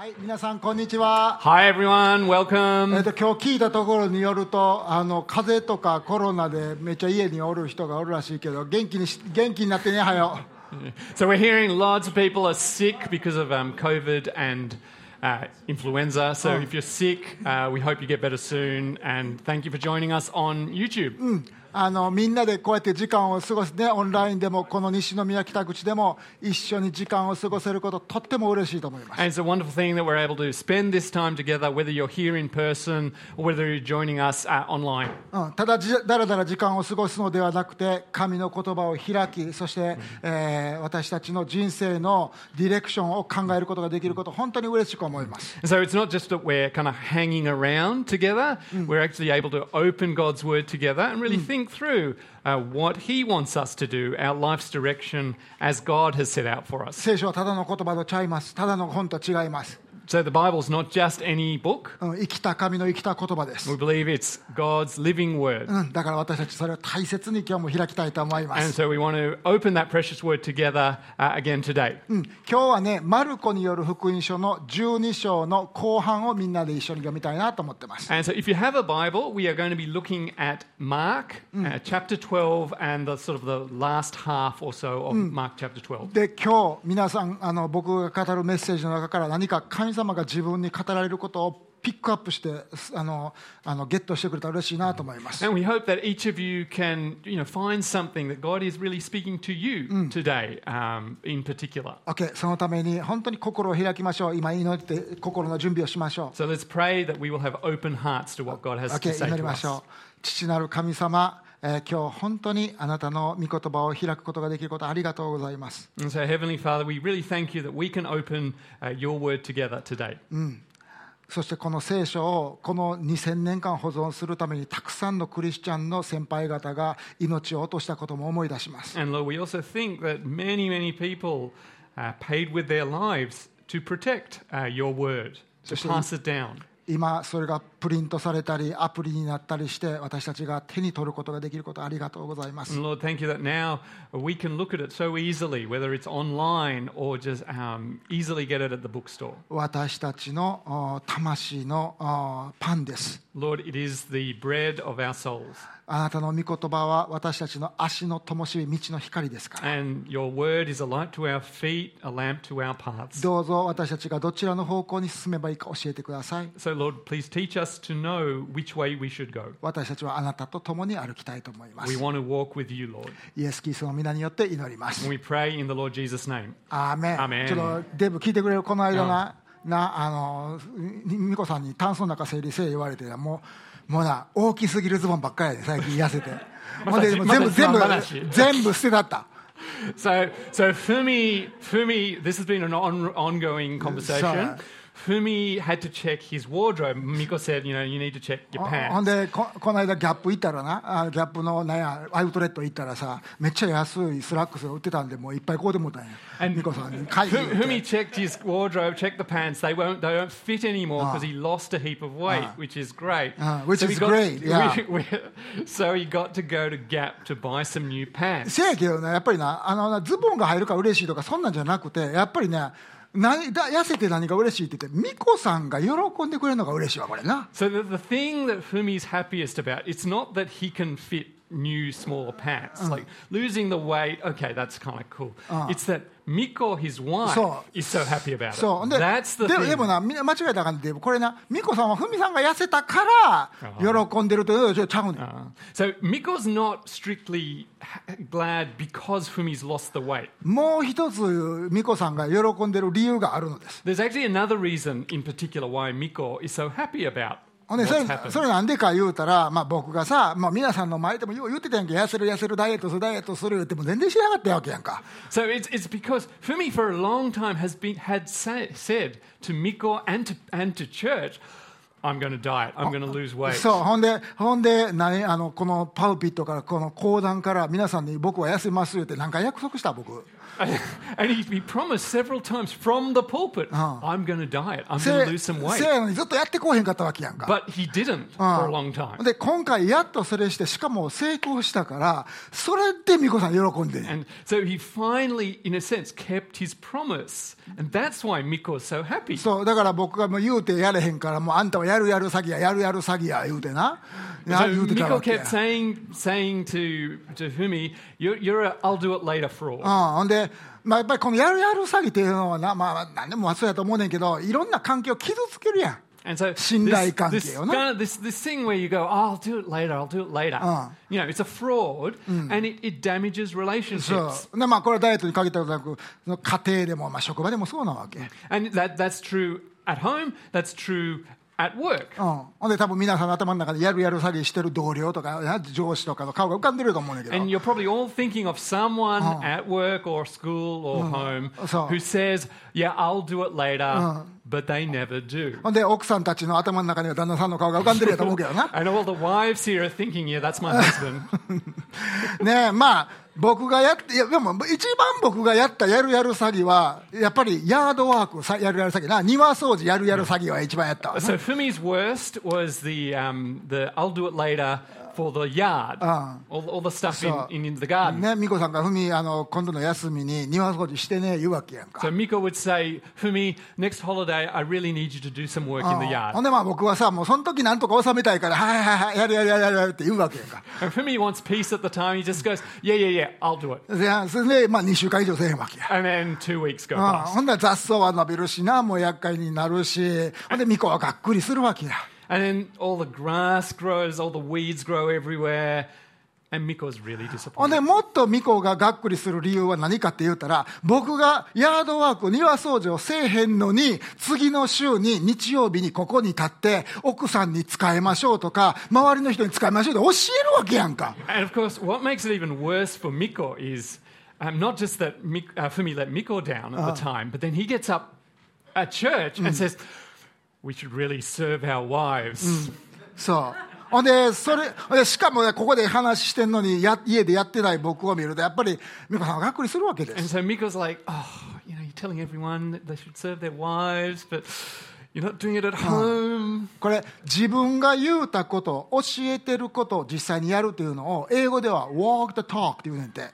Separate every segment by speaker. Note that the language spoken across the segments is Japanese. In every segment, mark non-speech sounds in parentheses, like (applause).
Speaker 1: はい、皆さんこんにちは。
Speaker 2: Hi everyone,
Speaker 1: えっ
Speaker 2: welcome.
Speaker 1: と今日聞いたところによると、あの風邪とかコロナでめっちゃ家におる人がおるらしいけど、元気にし元気になってねはよ。
Speaker 2: So we're hearing lots of people are sick because of um, COVID and uh, influenza. So if you're sick, uh, we hope you get better soon. And thank you for joining us on YouTube.
Speaker 1: あのみんなでこうやって時間を過ごす、ね、オンラインでもこの西宮北口でも一緒に時間を過ごせることとっても嬉しいと思います。うん、ただじだらだら時間を過ごすのではなくて神の言葉を開きそして、えー、私たちの人生のディレクションを考えることができること本当に嬉しく思います。
Speaker 2: So it's not just a we're kind of hanging around together, we're actually able to open God's word together and really think through uh, what He wants us to do, our life's direction as God has set out for us.
Speaker 1: 聖書はただの言葉とちゃいますただの本と違います、
Speaker 2: So the Bible's not just any book,
Speaker 1: うん、生きた神の生きた言葉です、
Speaker 2: we believe it's God's living word.
Speaker 1: うん、だから私たちそれを大切に今日も開きたいと思いま
Speaker 2: And
Speaker 1: す、
Speaker 2: so we want to open that precious word together uh, again today.
Speaker 1: うん、今日はねマルコによる福音書の12章の後半をみんなで一緒に読みたいなと思ってます
Speaker 2: And so, if you have a Bible, we are going to be looking at Mark uh, chapter 12 and the sort of the last half or so of Mark chapter 12.
Speaker 1: で今日皆さんあの僕が語るメッセージの中から何か神様が自分に語られることをピックアップしてあのあのゲットしてくれたら嬉しいなと思います。
Speaker 2: And we hope that each of you can, you know, find something that God is really speaking to you today, um, in particular.
Speaker 1: OK そのために本当に心を開きましょう今祈って心の準備をしましょ
Speaker 2: So let's pray that we will have open hearts to what God
Speaker 1: う
Speaker 2: has
Speaker 1: OK
Speaker 2: to say
Speaker 1: 祈り
Speaker 2: to
Speaker 1: ま
Speaker 2: us.
Speaker 1: しょう父なる神様、えー今日本当にあなたの御言葉を開くことができることありがとうございます
Speaker 2: And so, Heavenly Father, we really thank you that we can open uh, your word together today.
Speaker 1: そしてこの聖書をこの2000年間保存するためにたくさんのクリスチャンの先輩方が命を落としたことも思い出します
Speaker 2: And Lord, we also think that many, many people uh, paid with their lives to protect uh, your word, to pass it down.
Speaker 1: 今それがプリントされたりアプリになったりして私たちが手に取ることができることありがとうございます
Speaker 2: Lord, thank you that now we can look at it so easily, whether it's online or just um, easily get it at the bookstore.
Speaker 1: 私たちのお魂のおパンです
Speaker 2: Lord, it is the bread of our souls.
Speaker 1: あなたの御言葉は私たちの足の灯火道の光ですから
Speaker 2: And your word is a light to our feet, a lamp to our paths.
Speaker 1: どうぞ私たちがどちらの方向に進めばいいか教えてください
Speaker 2: So, Lord, please teach us to know which way we should go.
Speaker 1: 私たちはあなたと共に歩きたいと思いま
Speaker 2: We
Speaker 1: す
Speaker 2: want to walk with you, Lord.
Speaker 1: イエス・キリストの皆によって祈ります
Speaker 2: we pray in the Lord Jesus' name.
Speaker 1: アーメンちょっとデブ聞いてくれるこの間な、なあの美子さんにタンスの中整理せえ言われてもうもうな大きすぎるズボンばっかりやで最近痩せてほんで全部全部全部捨てだった
Speaker 2: So, so Fumi, Fumi, this has been an on, ongoing conversation.
Speaker 1: Sorry.
Speaker 2: Fumi had to check his wardrobe. Miko said, you know, you need to check your
Speaker 1: ほん
Speaker 2: pants.
Speaker 1: でここの間ギャップ行ったらなあギャップのなんやアウトレット行ったらさめっちゃ安いスラックスが売ってたんでもういっぱい買うてもうたんや子さんに買い
Speaker 2: Fumi checked his wardrobe, checked the pants. They won't, they don't fit anymore
Speaker 1: Ah.
Speaker 2: because he lost a heap of weight,
Speaker 1: Ah.
Speaker 2: which is great.
Speaker 1: Ah, which is great, yeah.
Speaker 2: so he got to go to Gap to buy some new pants.
Speaker 1: せやけどねやっぱりなあのなズボンが入るから嬉しいとかそんなんじゃなくてやっぱりね何だ痩せて何が嬉しいって言って美子さんが喜んでくれるのが嬉しいわこれな
Speaker 2: So the, the thing that Fumi's happiest about, it's not that he can fit new smaller pants. Like losing the weight, okay, that's kind of cool. It's that Miko, his wife,
Speaker 1: So-
Speaker 2: is so happy about
Speaker 1: そう
Speaker 2: it.
Speaker 1: で
Speaker 2: That's the
Speaker 1: で
Speaker 2: thing.
Speaker 1: でもなみんな間違えたらあかんでこれな美子さんは文さんが痩せたから喜んでるというちょちゃうねん
Speaker 2: Uh, so Miko's not strictly ha- glad because Fumi's lost the weight.
Speaker 1: もう一つ美子さんが喜んでる理由があるのです
Speaker 2: There's actually another reason in particular why Miko is so happy about
Speaker 1: ほんでそれ.それなんでか言うたら、まあ、僕がさ、まあ、皆さんの前でもよう言ってたやんけ痩せる痩せるダイエットするダイエットする言っても全然しなかったわけやんか
Speaker 2: So it's, it's because Fumi for a long time has been had say, said to Miko and to, and to church, I'm going to diet. I'm going to lose weight.
Speaker 1: そうほんでほんで何あのこのパウピットからこの講談から皆さんに僕は痩せますよって何回約束した僕？
Speaker 2: And he, he promised several times from the pulpit, I'm going to diet. I'm
Speaker 1: せ
Speaker 2: going to lose some
Speaker 1: せ
Speaker 2: weight.
Speaker 1: やのにずっとやってこうへんかったわけやんか
Speaker 2: But he didn't for a long time.
Speaker 1: で今回やっとそれしてしかも成功したからそれで美子さん喜んでん
Speaker 2: And so he finally, in a sense, kept his promise. And that's why Miko is so happy.
Speaker 1: そうだから僕がもう言うてやれへんからもうあんたはやるやる詐欺ややるやる詐欺や言うてなな
Speaker 2: So Miko kept saying, saying to, to Fumi, you're, you're a I'll do it later fraud.
Speaker 1: うん、ほんで、まあ、やっぱりこのやるやる詐欺っていうのはな、まあ、何でもそうやと思うねんけどいろんな関係を傷つけるやん
Speaker 2: And so this,
Speaker 1: 信頼関係
Speaker 2: this,
Speaker 1: をね。
Speaker 2: kind of- this, this thing where you go, oh, I'll do it later, I'll do it later.
Speaker 1: Uh.
Speaker 2: You know, it's a fraud and it, it damages
Speaker 1: そ
Speaker 2: relationships.
Speaker 1: うでまあこれはダイエットに限ったことなくその家庭でも、まあ、職場でもそうなわけ、うん、
Speaker 2: And that, that's true at home, that's true at work.
Speaker 1: ほんで多分皆さんの頭の中でやるやる詐欺してる同僚とかな上司とかの顔が浮かんでると思うんだけど
Speaker 2: And you're probably all thinking of someone at work or school or home
Speaker 1: So-
Speaker 2: who says, Yeah, I'll do it later, But they never do.
Speaker 1: ほんで奥さんたちの頭の中には旦那さんの顔が浮かんでるやと思うけどな
Speaker 2: And all the wives here are thinking, Yeah, that's my husband.
Speaker 1: ねえまあ僕がやっていやでも一番僕がやったやるやる詐欺はやっぱりヤードワークさやるやる詐欺な庭掃除やるやる詐欺は一番やったわな
Speaker 2: so Fumi's worst was the, um, the I'll do it later for the yard,
Speaker 1: Uh.
Speaker 2: all, all the stuff in, in, the garden.
Speaker 1: ね美子さんがふみあの今度の休みに庭掃除してね言うわけやんか
Speaker 2: So Miko would say, Fumi, next holiday, I really need you to do some work in the
Speaker 1: ほ
Speaker 2: yard.
Speaker 1: んでまあ僕はさもうその時なんとか収めたいからはいはいはいやるやるやるやるって言うわけやんか
Speaker 2: And Fumi wants peace at the time. He just goes, Yeah, yeah, yeah, I'll do it.
Speaker 1: でそれでまあ2週間以上せえへんわけや
Speaker 2: And then two weeks go
Speaker 1: うん
Speaker 2: past.
Speaker 1: ほんなら雑草は伸びるしなもう厄介になるしほんで美子はがっくりするわけや
Speaker 2: And then all the grass grows, all the weeds grow everywhere. And Miko's really
Speaker 1: ほん
Speaker 2: disappointed.
Speaker 1: でもっと美子ががっくりする理由は何かって言ったら僕がヤードワーク庭掃除をせえへんのに次の週に日曜日にここに立って奥さんに使いましょうとか周りの人に使いましょうって教えるわけやんか
Speaker 2: And of course, what makes it even worse for Miko is um, not just that Mik- uh, Fumi let Miko down at the time, but then he gets up at church and says, We should really serve our wives.
Speaker 1: そうほんでそれほんでしかもねここで話してんのにや家でやってない僕を見るとやっぱり美子さんはがっくりするわけで
Speaker 2: And
Speaker 1: す
Speaker 2: so Miko's like, Oh, you know, you're telling everyone that they should serve their wives, but you're not doing it at home.
Speaker 1: これ自分が言うたこと教えてることを実際にやるっていうのを英語では walk the talk って言うねんて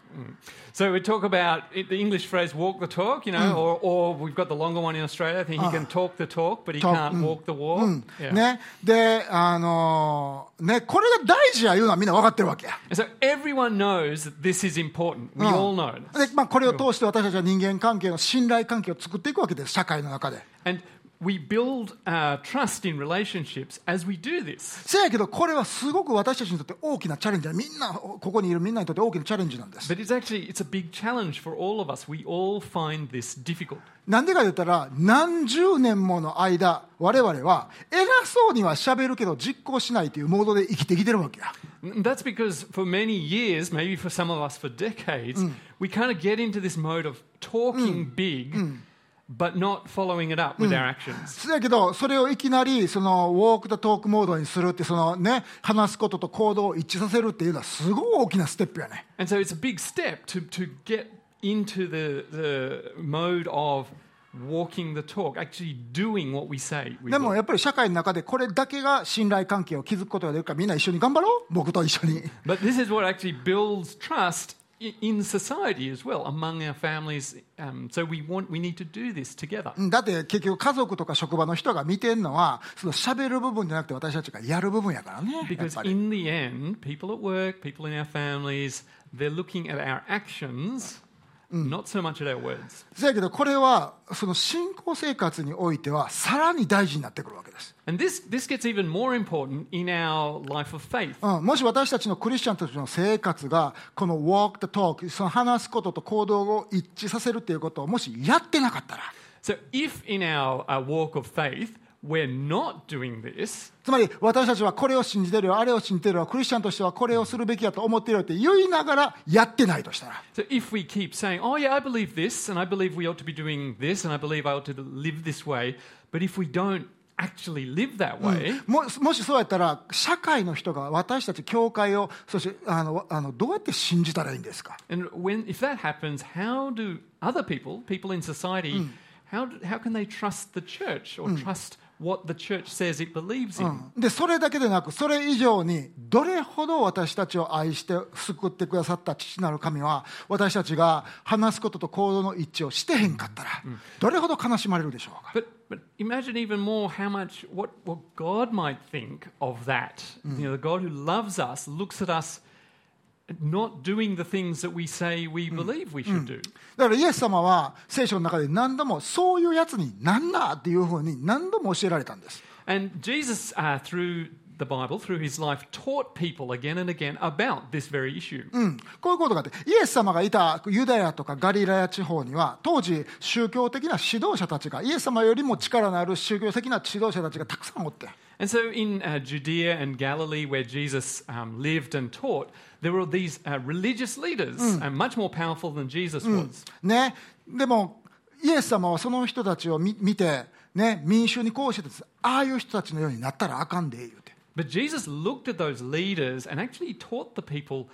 Speaker 2: So we talk about the English phrase walk the talk, you know, or, or we've got the longer one in Australia. I think he can talk the talk, but he can't
Speaker 1: mm.
Speaker 2: walk the walk.
Speaker 1: ね、で、あのーね、これが大事やいうのはみんな分かってるわけや。
Speaker 2: And so everyone knows that this is important. We all know.
Speaker 1: で、まあ、これを通して私たちは人間関係の信頼関係を作っていくわけです、社会の中で。
Speaker 2: And we build uh, trust in relationships as we do this.
Speaker 1: せやけど、これはすごく私たちにとって大きなチャレンジだ。みんな、ここにいるみんなにとって大きなチャレンジなんです。
Speaker 2: But it's actually it's a big challenge for all of us. We all find this difficult.
Speaker 1: なんでか言ったら、何十年もの間、我々は偉そうには喋るけど実行しないというモードで生きてきてるわけや。
Speaker 2: And that's because for many years, maybe for some of us for decades, we kind of get into this mode of talking big, But not following it up with our actions.
Speaker 1: そやけど、それをいきなり、その、ウォークとトークモードにするって、そのね、話すことと行動を一致させるっていうのは、すごい大きなステップやね。
Speaker 2: And so it's a big step to, to get into the, the mode of walking the talk, actually doing what we say.
Speaker 1: でも.やっぱり社会の中でこれだけが信頼関係を築くことができるからみんな一緒に頑張ろう僕と一緒に
Speaker 2: But this is what actually builds trust in society as well, among our families. Um, so we want, we need to do this together.
Speaker 1: うんだって結局家族とか職場の人が見てるのはその喋る部分じゃなくて私たちがやる部分やからね
Speaker 2: Because in the end, people at work, people in our families, they're looking at our actions, うん、
Speaker 1: せやけどこれはその信仰生活においてはさらに大事になってくるわけです。もし私たちのクリスチャンたちの生活がこの walk the talk、その話すことと行動を一致させるっていうことをもしやってなかったら。
Speaker 2: So if in our, a walk of faith, we're not doing this,
Speaker 1: つまり私たちはこれを信じてるよあれを信じてるよクリスチャンとしてはこれをするべきやと思ってるよって言いながらやってないとしたら
Speaker 2: so if we keep saying, oh yeah, I believe this, and I believe we ought to be doing this, and I believe I ought to live this way, but if we don't actually live that way,
Speaker 1: ももしそうやったら社会の人が私たち教会をそしてあのあのどうやって信じたらいいんですか
Speaker 2: and when if that happens, how do other people, people in society, how do, how can they trust the church or trust
Speaker 1: でそれだけでなく、それ以上に、どれほど私たちを愛して救ってくださった父なる神は、私たちが話すことと行動の一致をしてへんかったら、どれほど悲しまれるでしょうか。
Speaker 2: Not doing the things that we say we believe we should do.
Speaker 1: だからイエス様は聖書の中で何度もそういうやつになんなっていうふうに何度も教えられたんです
Speaker 2: And Jesus, uh, through the Bible, through his life, taught people again and again about this very issue.
Speaker 1: うん、こういうことがあってイエス様がいたユダヤとかガリラヤ地方には当時宗教的な指導者たちがイエス様よりも力のある宗教的な指導者たちがたくさんおって
Speaker 2: And so in uh, Judea and Galilee, where Jesus um, lived and taught, there were these uh, religious leaders, uh, much more powerful than Jesus was.
Speaker 1: ね、でもイエス様はその人たちを見見て、ね、民衆にこうしてですああいう人たちのようになったらあかんで言うて
Speaker 2: But Jesus looked at those leaders and actually taught the people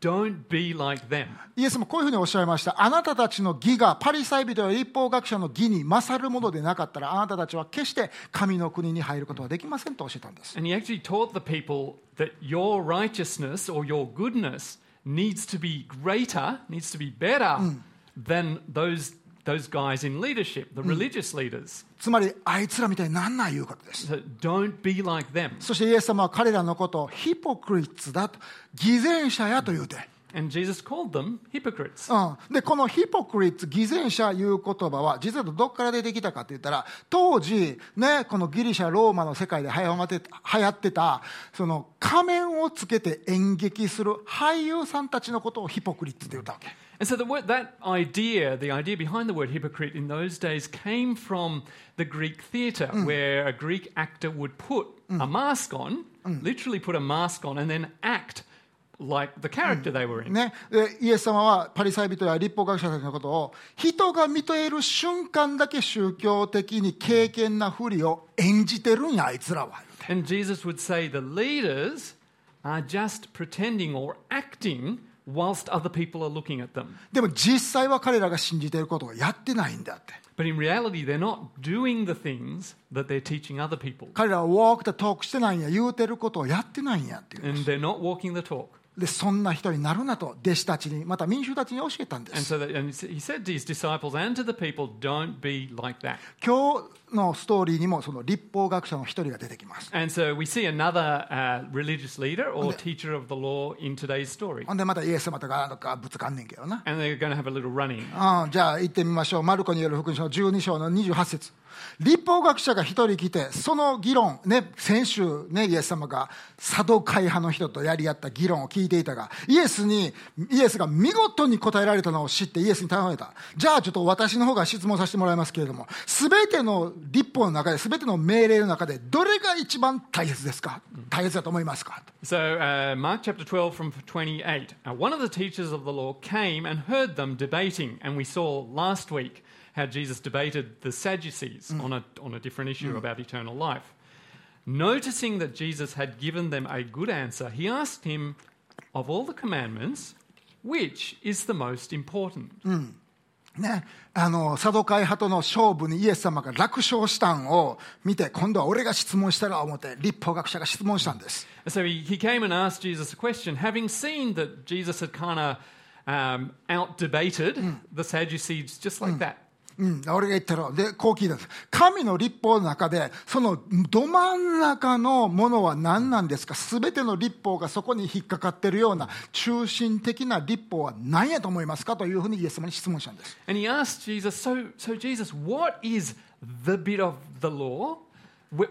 Speaker 2: don't be like them.
Speaker 1: イエスもこういうふうにおっしゃいましたあなたたちの義がパリサイ人や立法学者の義に勝るものでなかったらあなたたちは決して神の国に入ることはできませんと教えたんです
Speaker 2: And he actually taught the people that your righteousness or your goodness needs to be greater, needs to be better than those, those guys in leadership, the religious leaders.
Speaker 1: つまりあいつらみたいになんないいうことです
Speaker 2: So don't be like them.
Speaker 1: そしてイエス様は彼らのことをヒポクリッツだと偽善者やと言うて、
Speaker 2: And Jesus called them hypocrites.
Speaker 1: うん、でこのヒポクリッツ偽善者いう言葉は実はどこから出てきたかって言ったら当時ねこのギリシャローマの世界で流行って流行ってたその仮面をつけて演劇する俳優さんたちのことをヒポクリッツって言ったわけ
Speaker 2: And so the word, that idea, the idea behind the word hypocrite in those days came from the Greek theatre, where a Greek actor would put a mask on, literally put a mask on, and then act like the character they were in.
Speaker 1: ね、でイエス様はパリサイ人や立法学者たちのことを人が認める瞬間だけ宗教的に敬虔なふりを演じてるんやあいつらは
Speaker 2: And Jesus would say the leaders are just pretending or acting whilst other people are looking at them.
Speaker 1: でも実際は彼らが信じていることをやってないんだって
Speaker 2: But in reality, they're not doing the things that they're teaching other people.
Speaker 1: 彼らは walk the talk してないんや言うてることをやってないんやっていう
Speaker 2: And they're not walking the talk.
Speaker 1: でそんな人になるなと弟子たちにまた民衆たちに教えたんです。今日のストーリーにもその立法学者の一人が出てきます
Speaker 2: And so we see another uh, religious leader or teacher of the law in today's story.
Speaker 1: ほんでまたイエス様とかぶつかんねんけどな
Speaker 2: And they're going to have a little run in.
Speaker 1: うん、じゃあ行ってみましょう。マルコによる福音書の12章の28節立法学者が一人来て、その議論、ね、先週ね、イエス様がサドカイ派の人とやり合った議論を聞いていたが、イエスに、イエスが見事に答えられたのを知ってイエスに頼まれた。じゃあちょっと私の方が質問させてもらいますけれども、すべての立法の中で、すべての命令の中で、どれが一番大切ですか大切だと思いますか
Speaker 2: So, uh, Mark chapter 12 from 28. Uh, one of the teachers of the law came and heard them debating, and we saw last week how Jesus debated the Sadducees on, a, on a different issue about eternal life. Noticing that Jesus had given them a good answer, he asked him, Of all the commandments, which is the most important?
Speaker 1: ね、あのサドカイ派との勝負にイエス様が楽勝したんを見て今度は俺が質問したら思って立法学者が質問したんです
Speaker 2: so he, he came and asked Jesus a question, having seen that Jesus had kind of um, out debated the Sadducees just like that.
Speaker 1: うん、俺が言ったらでこう聞いたんです神の立法の中でそのど真ん中のものは何なんですか全ての立法がそこに引っかかってるような中心的な立法は何やと思いますかというふうにイエス様に質問したんです
Speaker 2: And he asked Jesus, so, so Jesus, what is the bit of the law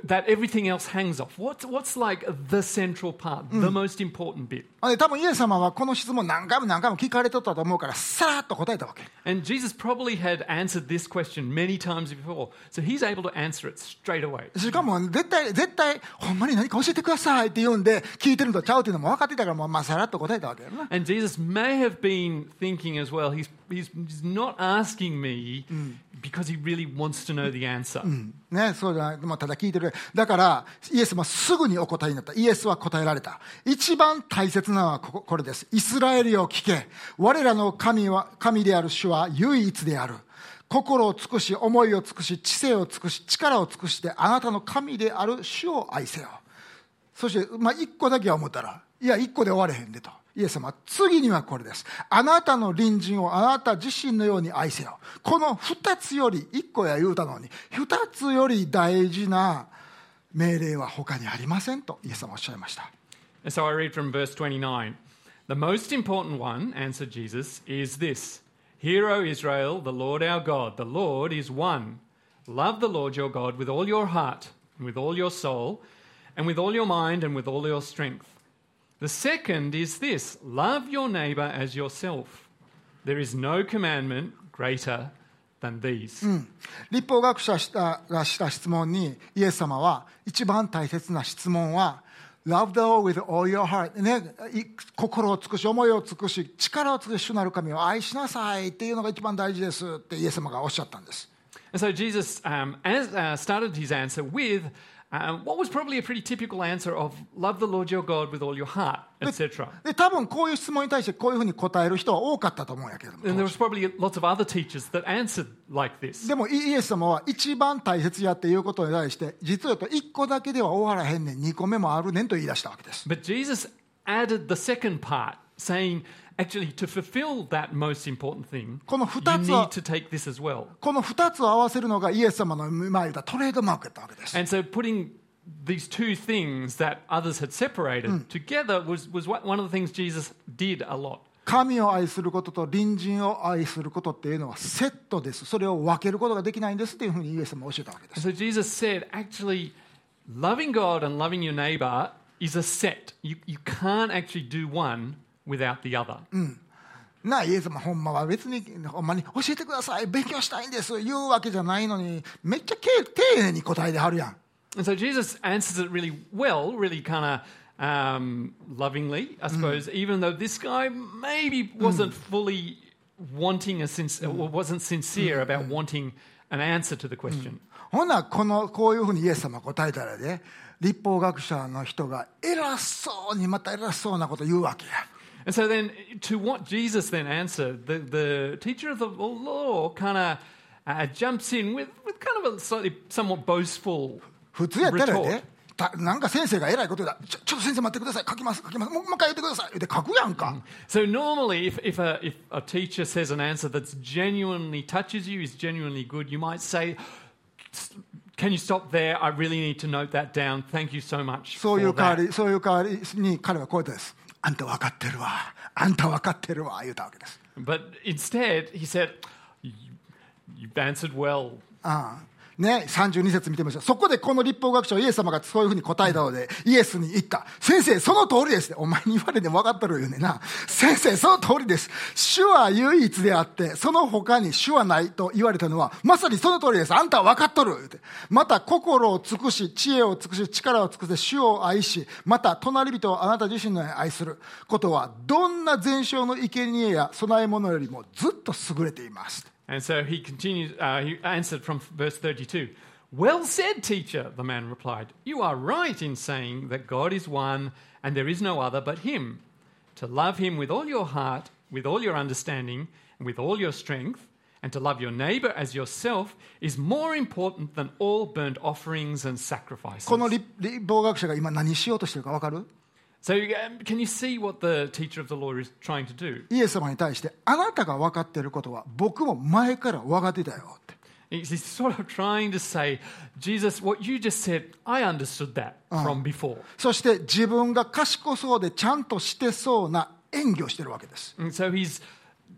Speaker 2: that everything else hangs off? What's, what's like the central part, the most important bit?
Speaker 1: で多分イエス様はこの質問何回も何回も聞かれとったと思うからさらっと答えたわけ
Speaker 2: And Jesus probably had answered this question many times before, so he's able to answer it straight away.
Speaker 1: しかも絶対絶対ほんまに何か教えてくださいって言うんで聞いてるのとちゃうっていうのも分かってたからまあさらっと答えたわけよな
Speaker 2: And Jesus may have been thinking as well, he's, he's, he's not asking me because he really wants to know the answer.
Speaker 1: ね、そうじゃない、まあ、ただ聞いてる。だから、イエスもすぐにお答えになった。イエスは答えられた。一番大切なのはこここれです。イスラエルよ聞け。我らの神は、神である主は唯一である。心を尽くし、思いを尽くし、知性を尽くし、力を尽くして、あなたの神である主を愛せよ。そして、まあ、一個だけは思ったら、いや、一個で終われへんでと。イエス様次にはこれです。あなたの隣人をあなた自身のように愛せよ。この二つより、一個や言うたのに、二つより大事な命令は他にありませんとイエス様おっしゃいました。
Speaker 2: And so I read from verse 29. The most important one, answered Jesus, is this Hear, O Israel, the Lord our God, the Lord is one. Love the Lord your God with all your heart, and with all your soul, and with all your mind, and with all your strength. The second is this love your neighbor as yourself. There is no commandment greater than these.
Speaker 1: 立法学者したがした質問にイエス様は一番大切な質問は Love the Lord with all your heart、ね、心を尽くし思いを尽くし力を尽くし主なる神を愛しなさいっていうのが一番大事ですってイエス様がおっしゃったんです
Speaker 2: And so Jesus um, as, uh, started his answer with uh, what was probably a pretty typical answer of love the Lord your God with all your heart, etc.
Speaker 1: で多分こういう質問に対してこういうふうに答える人は多かったと思うんやけれども
Speaker 2: And there was probably lots of other teachers that answered like this.
Speaker 1: でもイイエス様は一番大切やっていうことに対して実はと1個だけでは終わらへんねん2個目もあるねんと言い出したわけです
Speaker 2: But Jesus added the second part, saying, actually, to fulfill that most important thing,
Speaker 1: この
Speaker 2: you
Speaker 1: 二つは
Speaker 2: need to take this as well.
Speaker 1: この2つを合わせるのがイエス様の前言ったトレードマークやったわけです
Speaker 2: And so putting these two things that others had separated together was, was what- one of the things Jesus did a lot.
Speaker 1: 神を愛することと隣人を愛することっていうのはセットですそれを分けることができないんですっていうふうにイエス様は教えたわけです
Speaker 2: And so Jesus said, actually, loving God and loving your neighbor is a set. You, you can't actually do one without the other.
Speaker 1: なあイエス様ほんまは別にほんまに教えてください勉強したいんです言うわけじゃないのにめっちゃけ丁寧に答えてはるやん
Speaker 2: And so Jesus answers it really well, really kind of um, lovingly, I suppose, even though this guy maybe wasn't fully wanting a sinc- or wasn't sincere about wanting an answer to the question.
Speaker 1: ほなこのこういうふうにイエス様答えたらね立法学者の人が偉そうにまた偉そうなこと言うわけや
Speaker 2: And so then, to what Jesus then answered, the, the teacher of the law kind of uh, jumps in with, with kind of a slightly somewhat boastful
Speaker 1: 普通やったら
Speaker 2: retort.
Speaker 1: ねたなんか先生が偉いことだちょちょっと先生待ってください書きます書きますもうもう一回言ってください言って書くやんか、
Speaker 2: So normally, if, if, a, if a teacher says an answer that's genuinely touches you, is genuinely good, you might say, "Can you stop there? I really need to note that down. Thank you so much
Speaker 1: そうい
Speaker 2: for
Speaker 1: う代わ
Speaker 2: that."
Speaker 1: りそういう代わりに彼はこう言ったんです あんた分かってるわあんた分かってるわ言うたわけです
Speaker 2: But instead, he said, "You- "You've answered well."
Speaker 1: ああ ね、32節見てみましょう。そこでこの立法学者イエス様がそういうふうに答えたので、イエスに言った。先生、その通りですって。お前に言われても分かってるよねな。先生、その通りです。主は唯一であって、その他に主はないと言われたのは、まさにその通りです。あんたは分かっとる。言うてまた、心を尽くし、知恵を尽くし、力を尽くして主を愛し、また、隣人をあなた自身のように愛することは、どんな全焼の生贄や供え物よりもずっと優れています。
Speaker 2: And so he continues, uh, he answered from verse 32. Well said, teacher, the man replied. You are right in saying that God is one and there is no other but him. To love him with all your heart, with all your understanding, and with all your strength, and to love your neighbor as yourself is more important than all burnt offerings and sacrifices.
Speaker 1: この立立法学者が今何しようとしてるか分かる
Speaker 2: So, um, can you see what the teacher of the law is trying to do?
Speaker 1: イエス様に対してあなたが分かっていることは僕も前から分かってたよって
Speaker 2: He's sort of trying to say, Jesus, what you just said, I understood that from before.
Speaker 1: そして自分が賢そうでちゃんとしてそうな演技をしてるわけです
Speaker 2: And so he's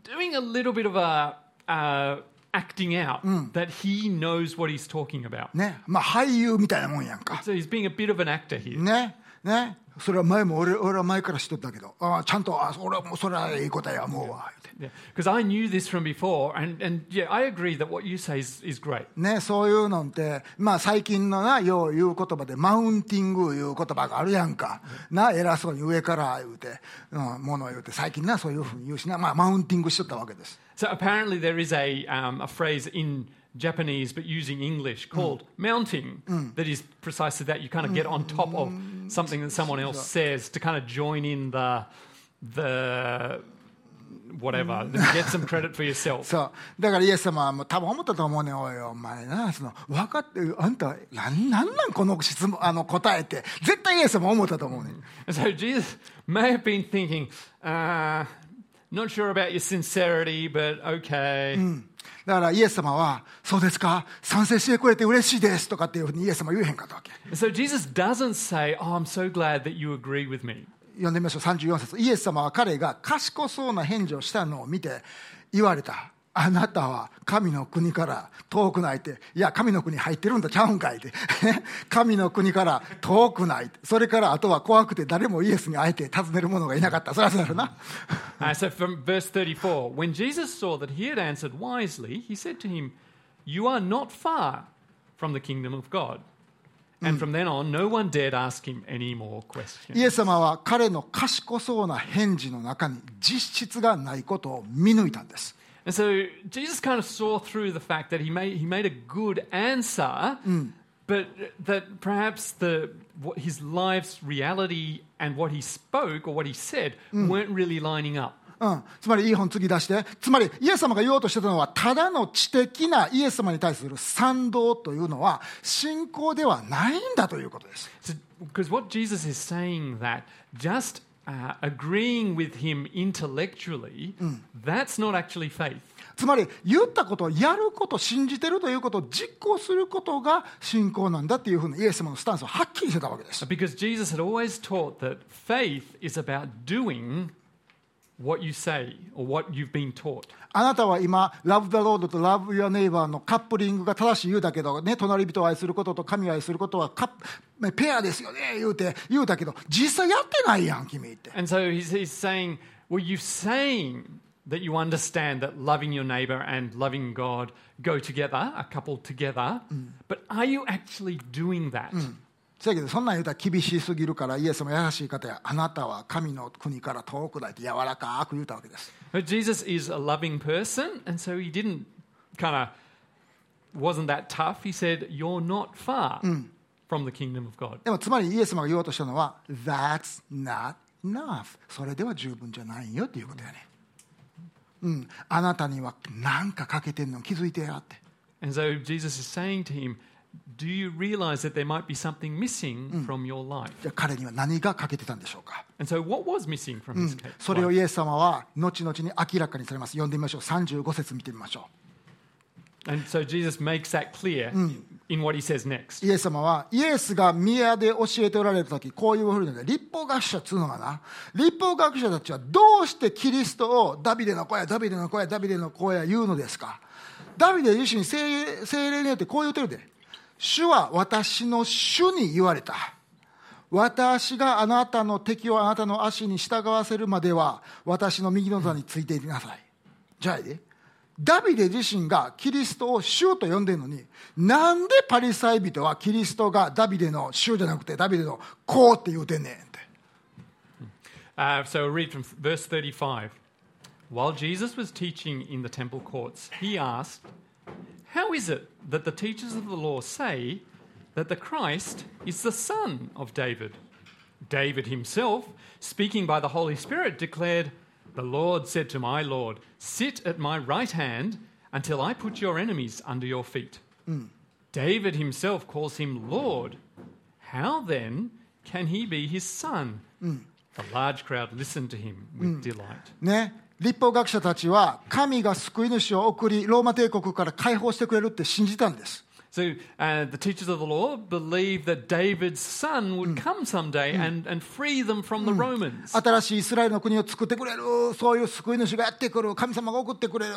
Speaker 2: doing a little bit of a uh, acting out that he knows what he's talking about.
Speaker 1: ねまあ俳優みたいなもんやんか
Speaker 2: So he's being a bit of an actor here.
Speaker 1: ねねそれは前も俺俺は前から知っとったけど。ああちゃんとあ俺はもうそれはいい答えや思うわ言うて
Speaker 2: Because I knew this from before, and, and yeah, I agree that what you say is, is great.
Speaker 1: ね、そういうのって、まあ、最近のなよう言う言葉でマウンティングいう言葉があるやんか、な偉そうに上から言うて、うん、ものを言うて最近なそういうふうに言うしな、まあ、マウンティングしとったわけです。
Speaker 2: So apparently there is a, um, a phrase in Japanese, but using English, called mounting, that is precisely that. You kind of get on top of something that someone else says to kind of join in the the whatever, get some credit for yourself.
Speaker 1: そ(laughs) うだからイエス様はもう多分思ったと思うねんおいお前なその分かってあんたなんなんなんこの質問あの答えって絶対イエス様思ったと思うねん
Speaker 2: And so Jesus may have been thinking, uh, not sure about your sincerity, but okay.
Speaker 1: だからイエス様は「そうですか？賛成してくれて嬉しいです」とかっていうふうにイエス様は言えへんかったわけ。
Speaker 2: So Jesus doesn't say, Oh, I'm so glad that you agree with me.
Speaker 1: 読んでみましょう。34節。イエス様は彼が賢そうな返事をしたのを見て言われたあなたは神の国から遠くないっていや神の国入ってるんだちゃうんかいって神の国から遠くないそれからあとは怖くて誰もイエスに会えて尋ねる者がいなかったそりゃそうだろうな
Speaker 2: Uh, so from verse 34, when Jesus saw that he had answered wisely, he said to him, You are not far from the kingdom of God. And from then on, no one dared ask him any more
Speaker 1: イ
Speaker 2: questions.
Speaker 1: エス様は彼の賢そうな返事の中に実質がないことを見抜いたんです
Speaker 2: And so Jesus kind of saw through the fact that he made, he made a good answer, but that perhaps the, what his life's reality and what he spoke or what he said weren't really lining up.
Speaker 1: うん、つまりいい本次出してつまりイエス様が言おうとしてたのはただの知的なイエス様に対する賛同というのは信仰ではないんだということです
Speaker 2: So, because what Jesus is saying that just uh, agreeing with him intellectually, that's not actually faith.
Speaker 1: つまり言ったことをやること信じてるということを実行することが信仰なんだっていうふうなイエス様のスタンスをはっきりしてたわけです
Speaker 2: Because Jesus had always taught that faith is about doing what you say or what you've been taught.
Speaker 1: あなたは今、Love the Lord と Love Your Neighbor のカップリングが正しい言うだけど、ね、隣人を愛することと神を愛することはカップペアですよね、言うて、言うたけど、実際やってないやん、君って。
Speaker 2: And so he's, he's saying, well, you're saying that you understand that loving your neighbor and loving God go together, a couple together, but are you actually doing that?
Speaker 1: せやけど、そんなん言うたら厳しすぎるから、イエスも優しい方や、あなたは神の国から遠くないって柔らかく言うたわけです。
Speaker 2: But Jesus is a loving person, and so he didn't kind of, wasn't that tough. He said, You're not far from the kingdom of God.
Speaker 1: でも、つまりイエス様が言おうとしたのは、That's not enough。それでは十分じゃないよっていうことやね。うん、あなたには何か欠けてんの気づいてやって。
Speaker 2: And so Jesus is saying to him, Do you realize that there might be something missing from your life?
Speaker 1: じゃあ彼には何が欠けてたんでしょうか
Speaker 2: ？And so, what was missing from his case?
Speaker 1: それをイエス様は後々に明らかにされます。読んでみましょう。35節見てみましょ
Speaker 2: And so, Jesus makes that clear in what he says next.
Speaker 1: う。イエス様は、イエスが宮で教えておられた時、こういうふうにね、立法学者っつうのはな、立法学者たちはどうしてキリストをダビデの子や、ダビデの子や、ダビデの子や言うのですか？ダビデ自身聖聖霊によってこう言ってるで。主は私の主に言われた。私があなたの敵をあなたの足に従わせるまでは私の右の座についていきなさい。じゃあね、ダビデ自身がキリストを主と呼んでるのに、なんでパリサイ人はキリストがダビデの主じゃなくてダビデの子って言うてんねんって。
Speaker 2: Uh, so, read from verse 35. While Jesus was teaching in the temple courts, he asked, How is it that the teachers of the law say that the Christ is the son of David? David himself, speaking by the Holy Spirit, declared, The Lord said to my Lord, Sit at my right hand until I put your enemies under your feet. Hmm. David himself calls him Lord. How then can he be his son? Hmm. The large crowd listened to him with hmm. delight.
Speaker 1: ね、立法学者たちは神が救い主を送りローマ帝国から解放してくれるって信じたんです。
Speaker 2: So uh, the teachers of the law believed that David's son would come someday and, and free them from the Romans.
Speaker 1: 新しいイスラエルの国を作ってくれるそういう救い主がやってくる神様が送ってくれる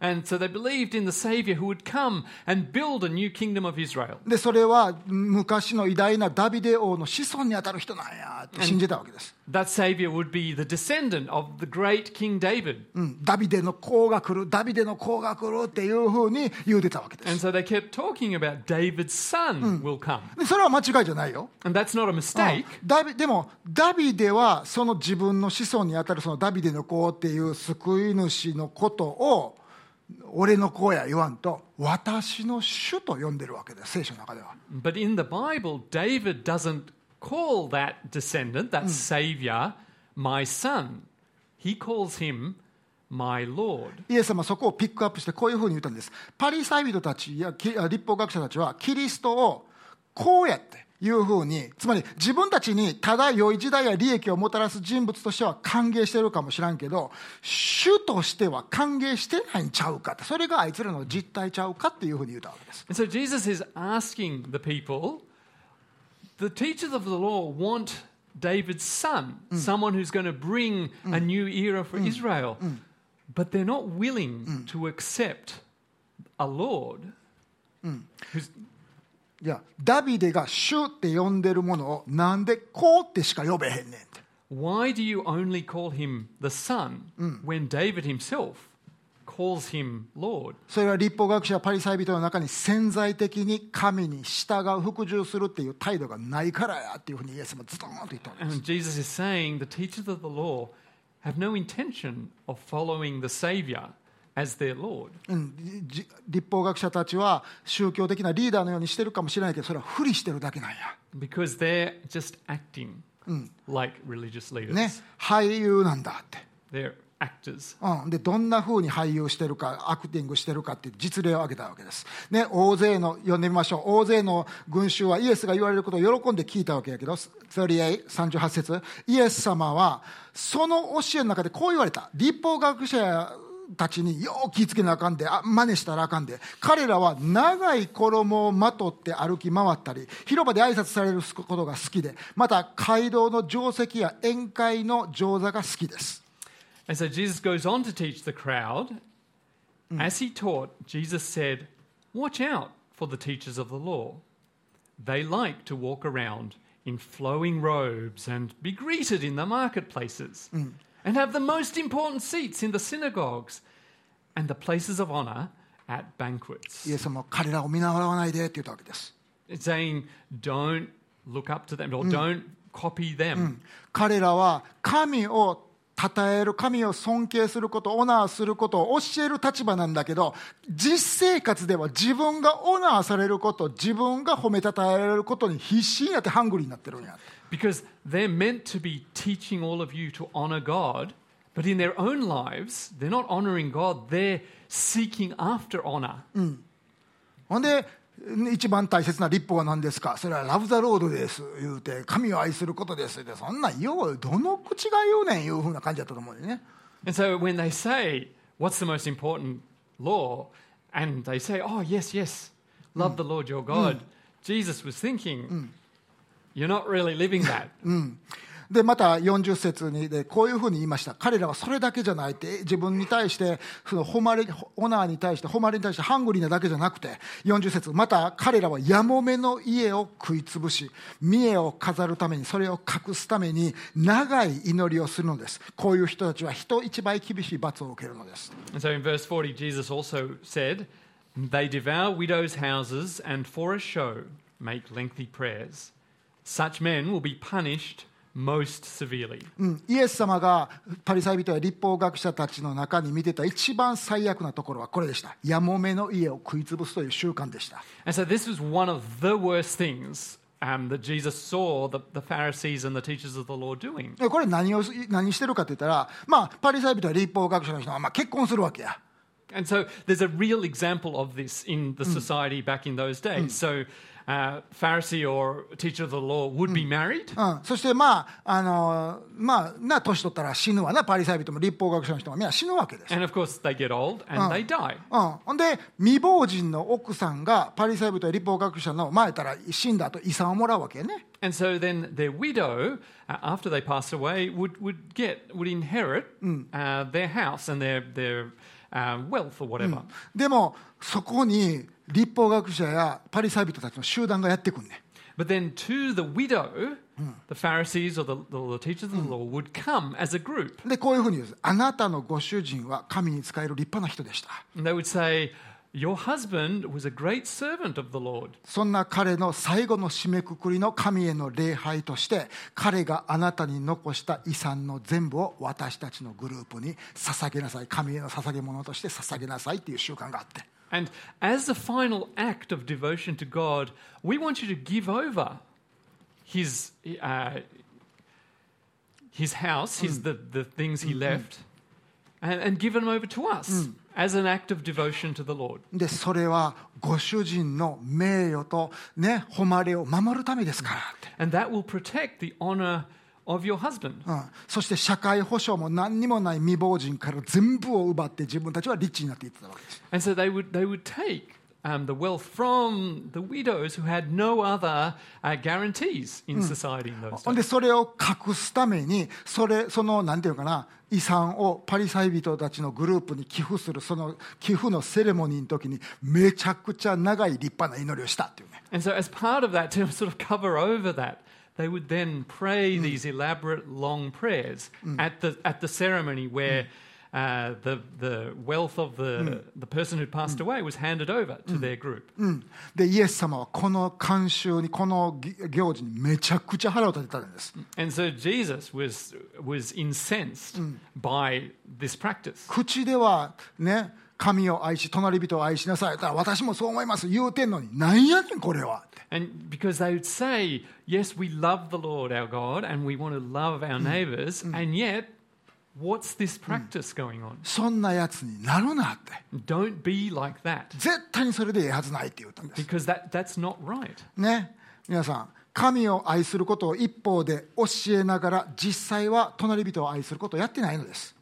Speaker 2: And so they believed in the Savior who would come and build a new kingdom of Israel.
Speaker 1: でそれは昔の偉大なダビデ王の子孫にあたる人なんやって信じたわけです、
Speaker 2: That Savior would be the descendant of the great King David.
Speaker 1: うん、ダビデの子が来るダビデの子が来るっていうふうに言うてたわけで
Speaker 2: And
Speaker 1: す
Speaker 2: so they kept talking about David's son will come.
Speaker 1: でそれは間違いじゃないよ
Speaker 2: And that's not a mistake.
Speaker 1: ダビでもダビデはその自分の子孫にあたるそのダビデの子っていう救い主のことを俺の子や言わんと私の主と呼んでるわけです聖書の中では
Speaker 2: But in the Bible, David doesn't call that descendant, that Savior, my son. He calls him my Lord.
Speaker 1: イエス様はそこをピックアップしてこういうふうに言ったんですパリサイ人たちやき立法学者たちはキリストをこうやっていうふうにつまり自分たちにただ良い時代や利益をもたらす人物としては歓迎してるかもしらんけど主としては歓迎してないんちゃうかってそれがあいつらの実態ちゃうかっていうふうに言ったわけです
Speaker 2: And so Jesus is asking the people the teachers of the law want David's son, someone who's going to bring a new era for Israel. But they're not willing to accept a Lord who's
Speaker 1: いやダビデが主って呼んでるものをなんでこうってしか呼べへんねんって
Speaker 2: Why do you only call him the Son when David himself calls him Lord?
Speaker 1: それは立法学者パリサイ人の中に潜在的に神に従う服従するっていう態度がないからやっていうふうにイエスもズドーンと言ったわけです
Speaker 2: And Jesus is saying the teachers of the law have no intention of following the Savior as their Lord.
Speaker 1: 立法学者たちは宗教的なリーダーのようにしてるかもしれないけどそれは不利してるだけなんや
Speaker 2: Because they're just acting like religious leaders.
Speaker 1: ね俳優なんだって、
Speaker 2: They're actors.
Speaker 1: うん、でどんなふうに俳優してるかアクティングしてるかっていう実例を挙げたわけです、ね、大勢の読んでみましょう。大勢の群衆はイエスが言われることを喜んで聞いたわけやけど38 38節。イエス様はその教えの中でこう言われた。立法学者たちによう気ぃつけなあかんであ真似したらあかんで。彼らは長い衣をまとって歩き回ったり広場で挨拶されることが好きでまた街道の定石や宴会の定座が好きです。
Speaker 2: And so Jesus goes on to teach the crowd. As he taught, Jesus said, Watch out for the teachers of the law. They like to walk around in flowing robes and be greeted in the marketplaces and have the most important seats in the synagogues and the places of honor at banquets.
Speaker 1: イエス様は彼らを見習わないでって言ったわけです。
Speaker 2: It's saying, Don't look up to them or don't copy them.
Speaker 1: 彼らは神を 称える、神を尊敬すること、オナーすることを教える立場なんだけど、実生活では自分がオナーされること、自分が褒めたたえられることに必死になってハングリーになってるんや。
Speaker 2: Because they're meant to be teaching all of you to honor God, but in their own lives, they're not honoring God, they're seeking after honor.
Speaker 1: ほんで、一番大切な立法は何ですかそれはラブ・ザ・ロードです言うて神を愛することですってそんなんようどの口が言うねんいうふうな感じだったと思うんでね
Speaker 2: And so when they say, What's the most important law? And they say, Oh, yes, yes, love the Lord your God. Jesus was thinking, You're not really living that.
Speaker 1: でまた40節にでこういうふうに言いました。彼らはそれだけじゃないって自分に対してその誉れオナーに対して誉れに対してハングリーなだけじゃなくて40節また彼らはやもめの家を食い潰し見栄を飾るためにそれを隠すために長い祈りをするのです。こういう人たちは人一倍厳しい罰を受けるのです。
Speaker 2: And so in verse 40, Jesus also said, They devour widows' houses and for a show make lengthy prayers. Such men will be punished most severely.
Speaker 1: うん、イエス様がパリサイ人や立法学者たちの中に見てた一番最悪なところはこれでしたやもめの家を食い潰すという習慣でした
Speaker 2: And so this was one of the worst things um, that Jesus saw the, the Pharisees and the teachers of the law doing.
Speaker 1: でこれ何を何してるかって言ったら、まあ、パリサイ人や立法学者の人はまあ結婚するわけや
Speaker 2: And so there's a real example of this in the society back in those days. So uh, Pharisee or teacher of the law would be married.
Speaker 1: うん、そしてまああのまあな年取ったら死ぬわなパリサイ人も立法学者の人もみんな死ぬわけです、
Speaker 2: And of course, they get old and they die.
Speaker 1: うん、ほんで未亡人の奥さんがパリサイ人や立法学者の前たら死んだ後遺産をもらうわけね
Speaker 2: And so then their widow, uh, after they pass away, would, would get, would inherit uh, their house and their, their uh, wealth or whatever.
Speaker 1: でもそこに立法学者やパリサイ人たちの集団がやってくんね
Speaker 2: But then to the widow, the Pharisees or the, the, teachers of the law would come as a group.
Speaker 1: でこういうふうに言うんです。あなたのご主人は神に仕える立派な人でした。
Speaker 2: And they would say, Your husband was a great servant of the Lord.
Speaker 1: そんな彼の最後の締めくくりの神への礼拝として彼があなたに残した遺産の全部を私たちのグループに捧げなさい。神への捧げ物として捧げなさいっていう習慣があって
Speaker 2: And as the final act of devotion to God, we want you to give over his, uh, his house, his, the, the things he left, and, and give them over to us as an act of devotion to the Lord.
Speaker 1: でそれはご主人の名誉とね誉れを守るためですからって、
Speaker 2: And that will protect the honor of your husband.
Speaker 1: うん、そして社会保障も何にもない未亡人から全部を奪って自分たちはリッチになっていってたわけです
Speaker 2: And so they would, they would take um, the wealth from the widows who had no other uh, guarantees in society in those.
Speaker 1: でそれを隠すためにそれそのなんていうかな遺産をパリサイ人たちのグループに寄付するその寄付のセレモニーの時にめちゃくちゃ長い立派な祈りをしたっていうね
Speaker 2: And so, as part of that, to sort of cover over that, they would then pray these elaborate long prayers at, the, at the ceremony where uh, the, the wealth of the, the person who passed away was handed over to their group.
Speaker 1: うん、でイエス様はこの慣習にこの行事にめちゃくちゃ腹を立てたんです、
Speaker 2: And so, Jesus was, was incensed by this practice.
Speaker 1: 口ではね 神を愛し、隣人を愛しなさい。たら私もそう思います。言うてんのに、何やねん、これは。そんなやつになるなって。絶対にそれでいいはずないって言ったんです。ね、皆さん、神を愛することを一方で教えながら、実際は隣人を愛することをやってないのです。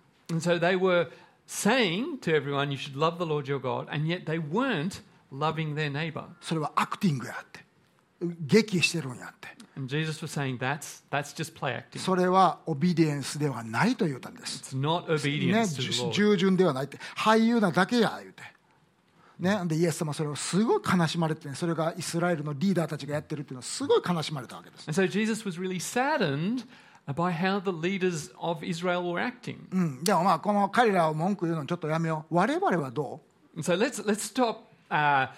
Speaker 2: Saying to everyone, You should love the Lord your God, and yet they weren't loving their neighbor.
Speaker 1: それはアクティングやって劇してるんやって
Speaker 2: And Jesus was saying, That's, that's just play acting.
Speaker 1: それはオビディエンスではないと言ったんです、
Speaker 2: It's not
Speaker 1: ね、
Speaker 2: obedience to the
Speaker 1: じ
Speaker 2: Lord.
Speaker 1: 従順ではないって俳優なだけや言うてね、でイエス様はそれをすごい悲しまれて、ね、それがイスラエルのリーダーたちがやってるっていうのはすごい悲しまれたわけです、
Speaker 2: And so Jesus was really saddened by how the leaders of Israel were acting.
Speaker 1: うん、でもまあこの彼らを文句言うのちょっとやめよう我々はどう
Speaker 2: And so let's, let's stop uh,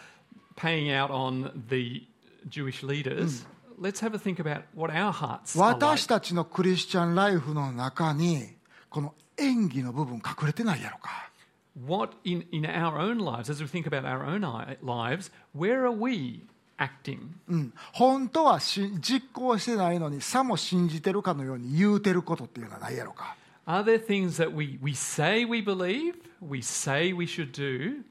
Speaker 2: paying out on the Jewish leaders. Let's have a think about what our hearts are like.
Speaker 1: 私たちのクリスチャンライフの中にこの演技の部分隠れてないやろか
Speaker 2: What in, in our own lives, as we think about our own i- lives, where are we acting?
Speaker 1: うん、本当はし実行してないのにさも信じてるかのように言うてることっていうのはないやろか
Speaker 2: Are there things that we, we say we believe, we say we should do,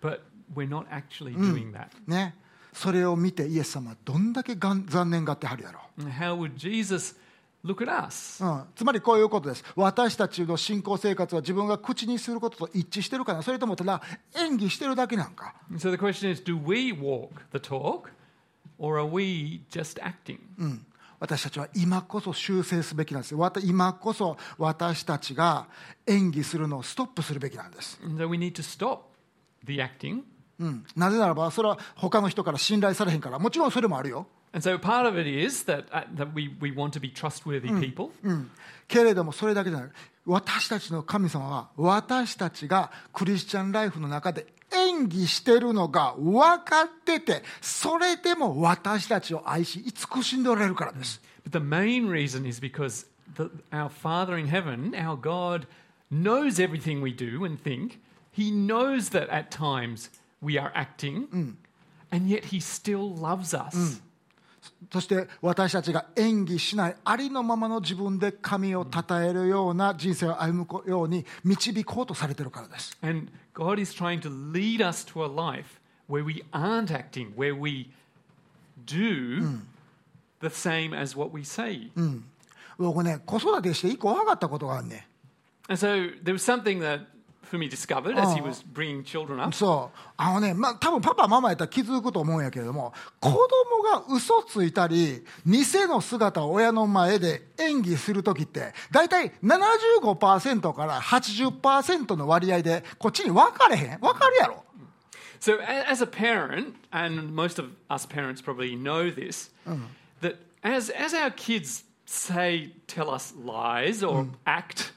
Speaker 2: but we're not actually doing that?
Speaker 1: ねそれを見てイエス様はどんだけがん残念がってはるやろ
Speaker 2: how would Jesus look at us?
Speaker 1: うん、つまりこういうことです。私たちの信仰生活は自分が口にすることと一致してるかな。それともただ演技してるだけなんか。
Speaker 2: So the question is do we walk the talk or are we just acting?
Speaker 1: うん、私たちは今こそ修正すべきなんです。今こそ私たちが演技するのをストップするべきなんです、
Speaker 2: so we need to stop the acting.
Speaker 1: うん、なぜならばそれは他の人から信頼されへんから。もちろんそれもあるよ、
Speaker 2: And so part of it is that, uh, that we, we want to be trustworthy people.
Speaker 1: うん、けれどもそれだけじゃない私たちの神様は私たちがクリスチャンライフの中で演技してるのが分かっててそれでも私たちを愛し慈しんでおられるからです、
Speaker 2: But the main reason is because the, our Father in heaven, our God, knows everything we do and think. He knows that at times we are acting, and yet He still loves us.
Speaker 1: そして私たちが演技しないありのままの自分で神を称えるような人生を歩むように導こうとされてるからです。
Speaker 2: And God is trying to lead us to a life where we aren't acting, where we do the same as what we say.
Speaker 1: 僕ね子育てして一個分かったことがあるね
Speaker 2: And so there was something that Fumi discovered as he was bringing children up.
Speaker 1: そうあのねまあ多分パパママやったら気づくと思うんやけれども子供が嘘ついたり偽の姿を親の前で演技する時って大体75%から80%の割合でこっちに分かれへん分かるやろ
Speaker 2: So, as a parent, and most of us parents probably know this, that as, as our kids say, tell us lies or act,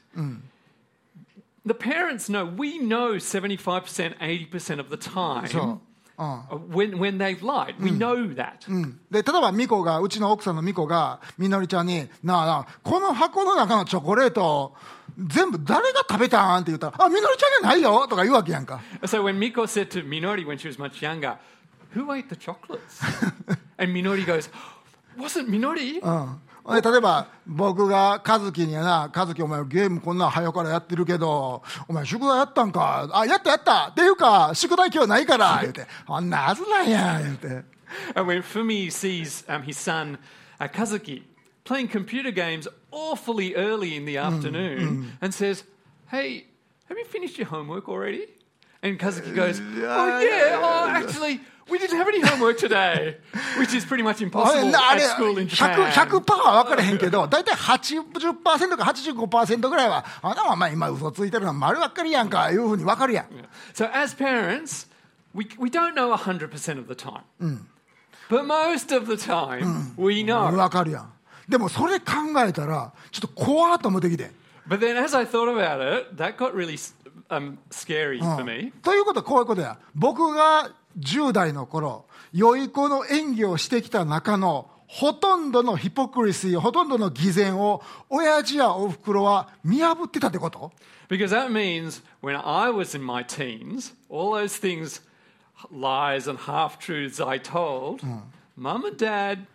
Speaker 2: the parents know, we know 75%, 80% of the
Speaker 1: そう
Speaker 2: time uh, when, when they've lied. We know that.
Speaker 1: で例えばミコがうちの奥さんのミコがみのりちゃんに「なあなあこの箱の中のチョコレート全部誰が食べたん?」って言ったら「あみのりちゃんじゃないよ」とか言うわけやんか
Speaker 2: So, when Miko said to Minori when she was much younger, Who ate the chocolates? (laughs) and Minori goes, Wasn't Minori?
Speaker 1: うんで 例えば僕が和樹にやな「和樹お前ゲームこんなん早からやってるけどお前宿題やったんかあやったやったっていうか宿題今日ないから」言うて「あんなはずなんや」言うて
Speaker 2: And when Fumi sees um, his son uh, Kazuki playing computer games awfully early in the afternoon and says, Hey, have you finished your homework already? And Kazuki goes, Oh, yeah, oh, actually, we didn't have any homework today, which is pretty much
Speaker 1: あれ
Speaker 2: impossible
Speaker 1: あ
Speaker 2: at
Speaker 1: れ
Speaker 2: school in
Speaker 1: 100%,
Speaker 2: Japan.
Speaker 1: 100は分からへんけど大体80%か85%ぐらいは「あなたお前今嘘ついてるのは丸ばっかりやんか」いうふうに分かるやん
Speaker 2: So, as parents, we, we don't know 100% of the time. But most of the time, we know.
Speaker 1: 分かるやんでもそれ考えたらちょっと怖っと思ってきて
Speaker 2: But then, as I thought about it, that got really um, scary for me.
Speaker 1: ということはこういうことや僕が10代の頃良い子の演技をしてきた中のほとんどのヒポクリシーほとんどの偽善を親父やおふくろは見破ってたってこと
Speaker 2: Because that means when I was in my teens, all those things, lies and half truths I told, mum and dad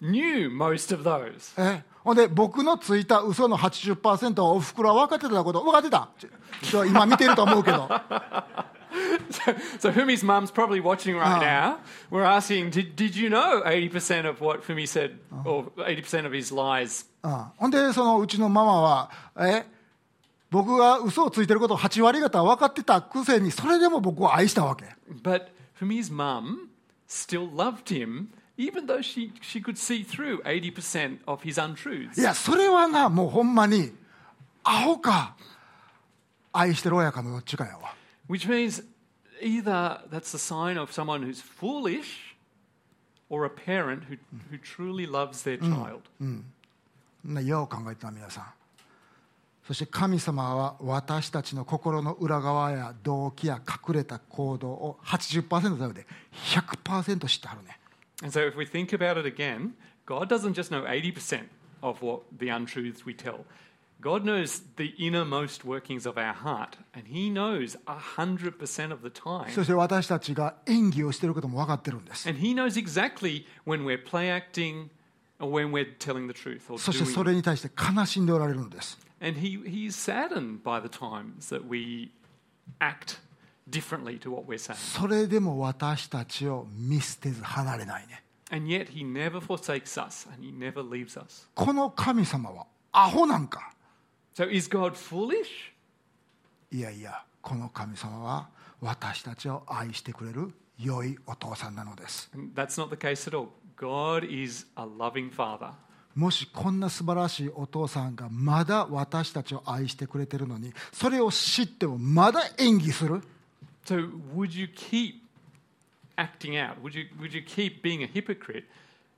Speaker 2: knew most of those.
Speaker 1: えほんで僕のついた嘘の80%をおふくろは分かってたこと分かってた今見てると思うけど
Speaker 2: So Fumi's mum's probably watching right now. We're asking, did, did you know 80% of what Fumi said, or 80% of his lies?
Speaker 1: うんほんでそのうちのママはえ僕が嘘をついてることを8割方分かってたくせにそれでも僕を愛したわけ
Speaker 2: But Fumi's mum still loved him, even though she, she could see through 80% of his untruths.
Speaker 1: いやそれはなもうほんまにアホか愛してる親かのどっちかやわ
Speaker 2: Which means either that's a sign of someone who's foolish or a parent who, who truly loves their child.
Speaker 1: なよう考えてた皆さんそして神様は私たちの心の裏側や動機や隠れた行動を80%だめで100%知ってはるね
Speaker 2: And so if we think about it again, God doesn't just know 80% of what the untruths we tell. God knows the innermost workings of our heart, and He knows 100% of the time.
Speaker 1: そして私たちが演技をしていることも分かってるんです
Speaker 2: And He knows exactly when we're play acting or when we're telling the truth or
Speaker 1: そしてそ
Speaker 2: doing.
Speaker 1: れに対して悲しんでおられるんです
Speaker 2: And he, He's saddened by the times that we act differently to what we're saying.
Speaker 1: それでも私たちを見捨てず離れないね
Speaker 2: And yet He never forsakes us and He never leaves us.
Speaker 1: この神様はアホなんか
Speaker 2: So is God foolish?
Speaker 1: いやいやこの神様は私たちを愛してくれる良いお父さんなのです
Speaker 2: And that's not the case at all. God is a loving father.
Speaker 1: もしこんな素晴らしいお父さんがまだ私たちを愛してくれてるのにそれを知ってもまだ演技する
Speaker 2: So would you keep acting out? Would you, would you keep being a hypocrite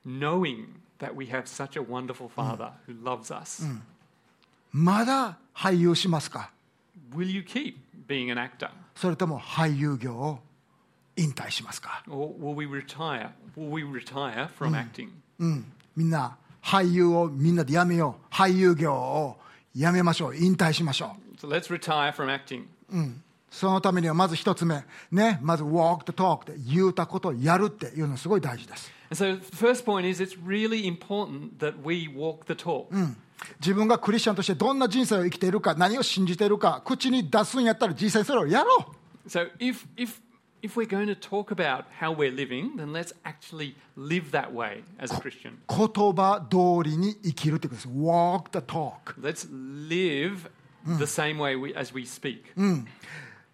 Speaker 2: knowing that we have such a wonderful father who loves us?
Speaker 1: まだ俳優しますか
Speaker 2: Will you keep being an actor?
Speaker 1: それとも俳優業を引退しますか
Speaker 2: Or will we retire? Will we retire from acting?
Speaker 1: うんみんな俳優をみんなでやめよう俳優業をやめましょう引退しましょ
Speaker 2: So let's retire from acting.
Speaker 1: う、うん、 そのためにはまず一つ目ねまず walk the talk で言うたことをやるっていうのすごい大事です
Speaker 2: And so the first point is it's really important that we walk the talk.
Speaker 1: 自分がクリスチャンとしてどんな人生を生きているか何を信じているか口に出すんやったら実際それをやろう
Speaker 2: So if, if, if we're going to talk about how we're living, then let's actually live that way as a Christian.
Speaker 1: 言葉通りに生きるということです walk the talk
Speaker 2: Let's live the same way we, as we speak.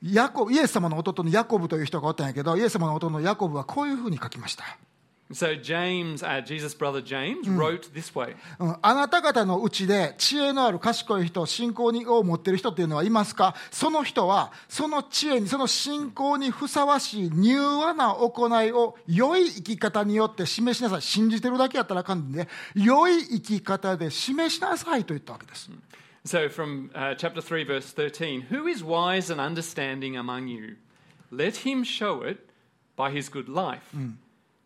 Speaker 1: ヤコイエス様の弟のヤコブという人がおったんやけどイエス様の弟のヤコブはこういうふうに書きました。
Speaker 2: So James, uh, Jesus' brother James, wrote this way.
Speaker 1: うん。あなた方のうちで知恵のある賢い人信仰にを持っている人っていうのはいますか？その人はその知恵にその信仰にふさわしい柔和な行いを良い生き方によって示しなさい。信じてるだけやったらあかんで、ね、良い生き方で示しなさいと言ったわけです、
Speaker 2: So from uh, chapter 3, verse 13 Who is wise and understanding among you? Let him show it by his good life,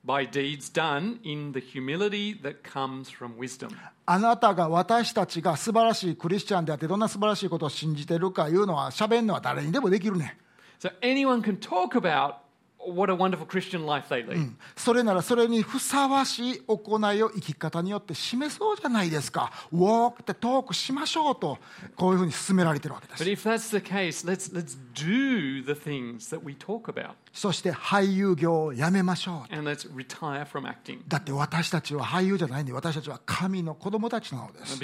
Speaker 2: by deeds done in the humility that comes from wisdom.
Speaker 1: あなたが私たちが素晴らしいクリスチャンであってどんな素晴らしいことを信じてるかいうのは喋るのは誰にでもできるね
Speaker 2: So anyone can talk about
Speaker 1: それならそれにふさわしい行いを生き方によって示そうじゃないですか。ウォークってトークしましょうとこういうふうに進められてるわけです。そして俳優業をやめましょう。だって私たちは俳優じゃないんで私たちは神の子供たちなのです。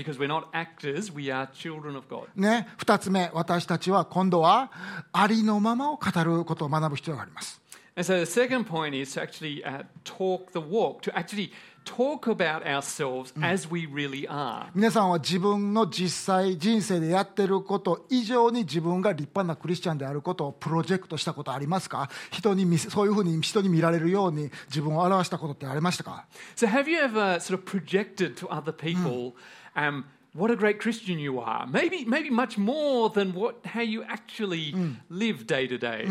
Speaker 1: ね、二つ目、私たちは今度はありのままを語ることを学ぶ必要があります。
Speaker 2: And so the second point is to actually uh, talk the walk, to actually talk about ourselves as we really are.
Speaker 1: 皆さんは自分の実際人生でやってること以上に自分が立派なクリスチャンであることをプロジェクトしたことありますか人に見せそういうふうに人に見られるように自分を表したことってありましたか
Speaker 2: So have you ever sort of projected to other people um, what a great Christian you are? Maybe, maybe much more than what, how you actually live day to day.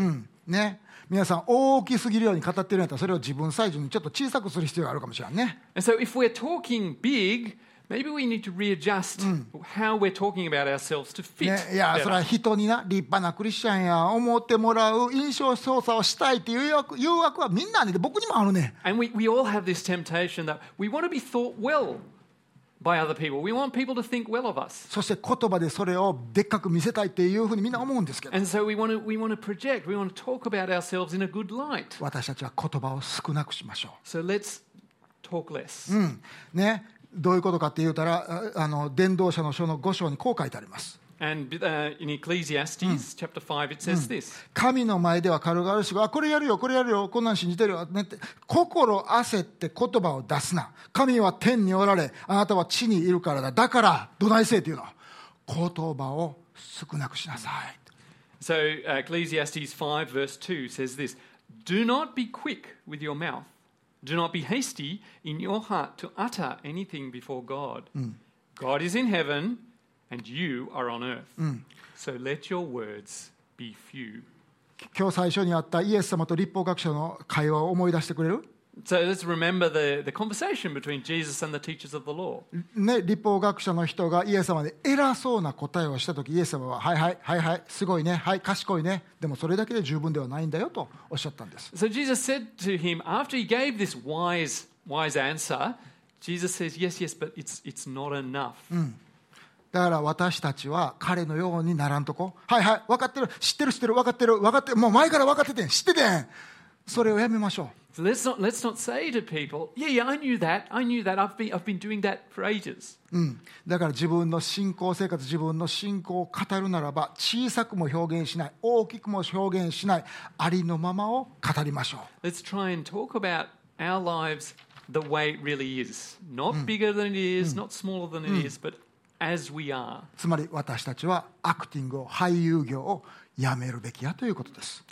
Speaker 1: ね皆さん大きすぎるように語ってるんやったらそれを自分サイズにちょっと小さくする必要があるかもしれんね
Speaker 2: And so if we're talking big, maybe we need to readjust how we're talking about ourselves to fit.
Speaker 1: ねいやそれ.は人にな立派なクリスチャンや思ってもらう印象操作をしたいっていう誘惑誘惑はみんなにで僕にもあるね
Speaker 2: And we, we all have this temptation that we want to be thought well
Speaker 1: そして言葉でそれをでっかく見せたいっていうふうにみんな思うんですけど。私たちは言葉を少なくしましょう。ね、どういうことかって言うたら、あの伝道者の書の5章にこう書いてあります。
Speaker 2: And uh, in Ecclesiastes chapter 5, it says this
Speaker 1: 神の前では軽々しく、あ、これやるよ、これやるよ、こんなん信じてるよ、ねって、心焦って言葉を出すな。神は天におられ、あなたは地にいるからだ。だから、どないせいっていうの。言葉を少なくしなさい。
Speaker 2: So uh, Ecclesiastes 5 verse 2 says this Do not be quick with your mouth. Do not be hasty in your heart to utter anything before God. God is in heaven
Speaker 1: 今日最初にあったイエス様と立法学者の会話を思い出してくれる？ね立法学者の人がイエス様で偉そうな答えをしたとき、イエス様は、はいはい、はいはい、すごいね、はい、賢いね、でもそれだけで十分ではないんだよとおっしゃったんです。だから私たちは彼のようにならんとこ。はいはい、分かってる、知ってる、知ってる、分かってる、分かってる、もう前から分かっててん、知っててん。それをやめましょ
Speaker 2: So let's not, let's not say to people, Yeah, yeah, I knew that. I knew that. I've been, I've been doing that for ages.
Speaker 1: う。うん。だから自分の信仰生活、自分の信仰を語るならば、小さくも表現しない、大きくも表現しない、ありのままを語りましょう。
Speaker 2: Let's try and talk about our lives the way it really is. Not bigger than it is, not smaller than it is, but.
Speaker 1: つまり私たちはアクティングを俳優業をやめるべきやということです。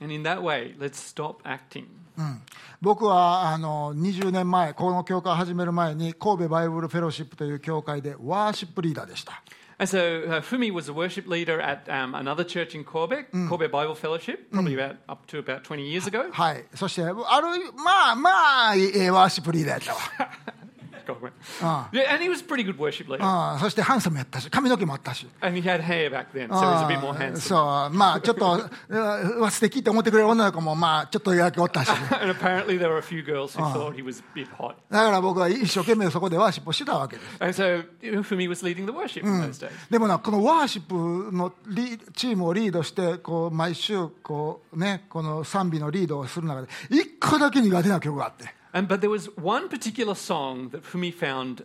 Speaker 1: 僕はあの20年前、この教会を始める前に神戸バイブルフェローシップという教会でワーシップリーダーでした。はい。そして、ある、まあまあ、ワーシップリーダーやったわ。(laughs) ああ。そしてハンサムやったし、髪の毛もあったし。そう、まあちょっと、素敵って思ってくれる女の子も、まあちょっと予約おったし。だから僕は一生懸命そこでワーシップをしてたわけです。でもな、このワーシップのリチームをリードして、こう毎週、こうね、この賛美のリードをする中で、一個だけ苦手な曲があって。
Speaker 2: And but there was one particular song that for me found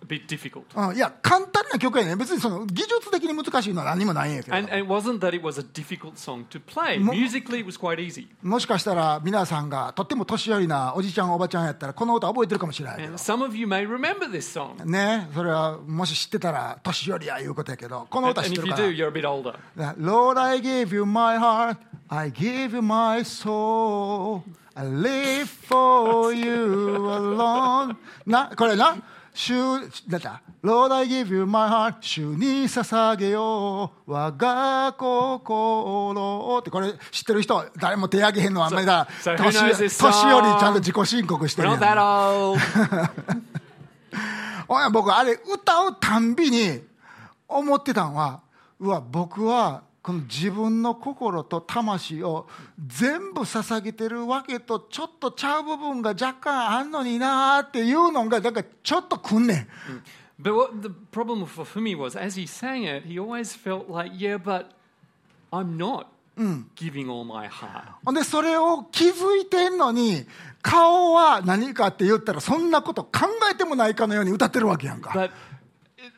Speaker 2: a bit difficult.
Speaker 1: うん、いや簡単な曲やね別にその技術的に難しいのは何もないんやけど
Speaker 2: And, and it wasn't that it was a difficult song to play.
Speaker 1: Mo-
Speaker 2: Musically, it was quite easy.
Speaker 1: もしかしたら皆さんがとっても年寄りなおじちゃんおばちゃんやったらこの歌覚えてるかもしれないけど
Speaker 2: And some of you may remember this song.
Speaker 1: ねそれはもし知ってたら年寄りやいうことやけどこの
Speaker 2: And,
Speaker 1: 歌知
Speaker 2: and
Speaker 1: って
Speaker 2: if
Speaker 1: る
Speaker 2: you
Speaker 1: か
Speaker 2: do,
Speaker 1: ら
Speaker 2: you're a bit older.
Speaker 1: Lord, I gave you my heart, I gave you my soul, I live for you alone. な、これな、主、だった。Lord, I give you my heart, 主に捧げよう、我が心って、これ知ってる人、誰も手挙げへんのはあんまりだ。年寄りちゃんと自己申告してるん。
Speaker 2: That
Speaker 1: な (laughs) 僕あれ歌うたんびに思ってたんはうわ僕はこの自分の心と魂を全部捧げてるわけとちょっとちゃう部分が若干あんのになーっていうのがなんかちょっとくんねん
Speaker 2: But what the problem for, me was, as he sang it, he always felt like, yeah, but I'm not giving all my heart.
Speaker 1: ほんでそれを気づいてんのに顔は何かって言ったらそんなこと考えてもないかのように歌ってるわけやんか。
Speaker 2: But,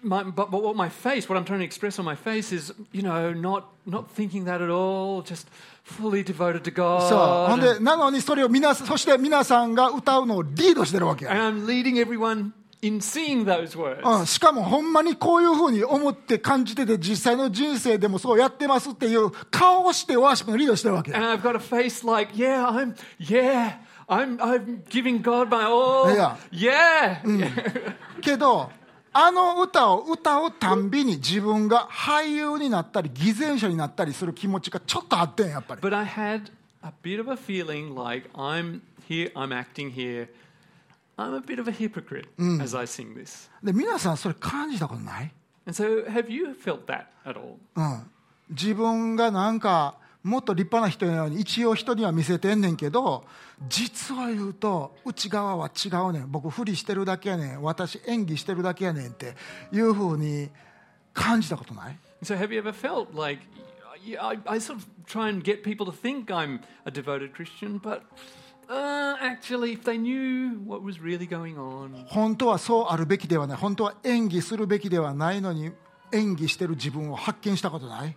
Speaker 2: my, but, but what my face, what I'm trying to express on my face is, you know, not, not thinking that at all, just fully devoted to
Speaker 1: そうほん
Speaker 2: God.
Speaker 1: でなのにそれを皆そして皆さんが歌うのをリードしてるわけや
Speaker 2: And I'm leading everyone in singing those words.
Speaker 1: うん、しかもほんまにこういうふうに思って感じてて実際の人生でもそうやってますっていう顔をしてワーシップのリードしてるわけ
Speaker 2: And I've got a face like, yeah, I'm, yeah, I'm, I'm giving God my all.
Speaker 1: Yeah.
Speaker 2: Yeah.
Speaker 1: けどあの歌を歌うたんびに自分が俳優になったり偽善者になったりする気持ちがちょっとあってんやっぱり
Speaker 2: But I had a bit of a feeling like I'm here, I'm acting here. I'm a bit of a hypocrite as I sing this.
Speaker 1: で皆さんそれ感じたことない、
Speaker 2: And so, have you felt that at all?
Speaker 1: うん、自分がなんかもっと立派な人のように一応人には見せてんねんけど実を言うと内側は違うねん。僕ふりしてるだけやねん。私演技してるだけやねんっていうふうに感じたことない？本当はそうあるべきではない。本当は演技するべきではないのに演技してる自分を発見したことない？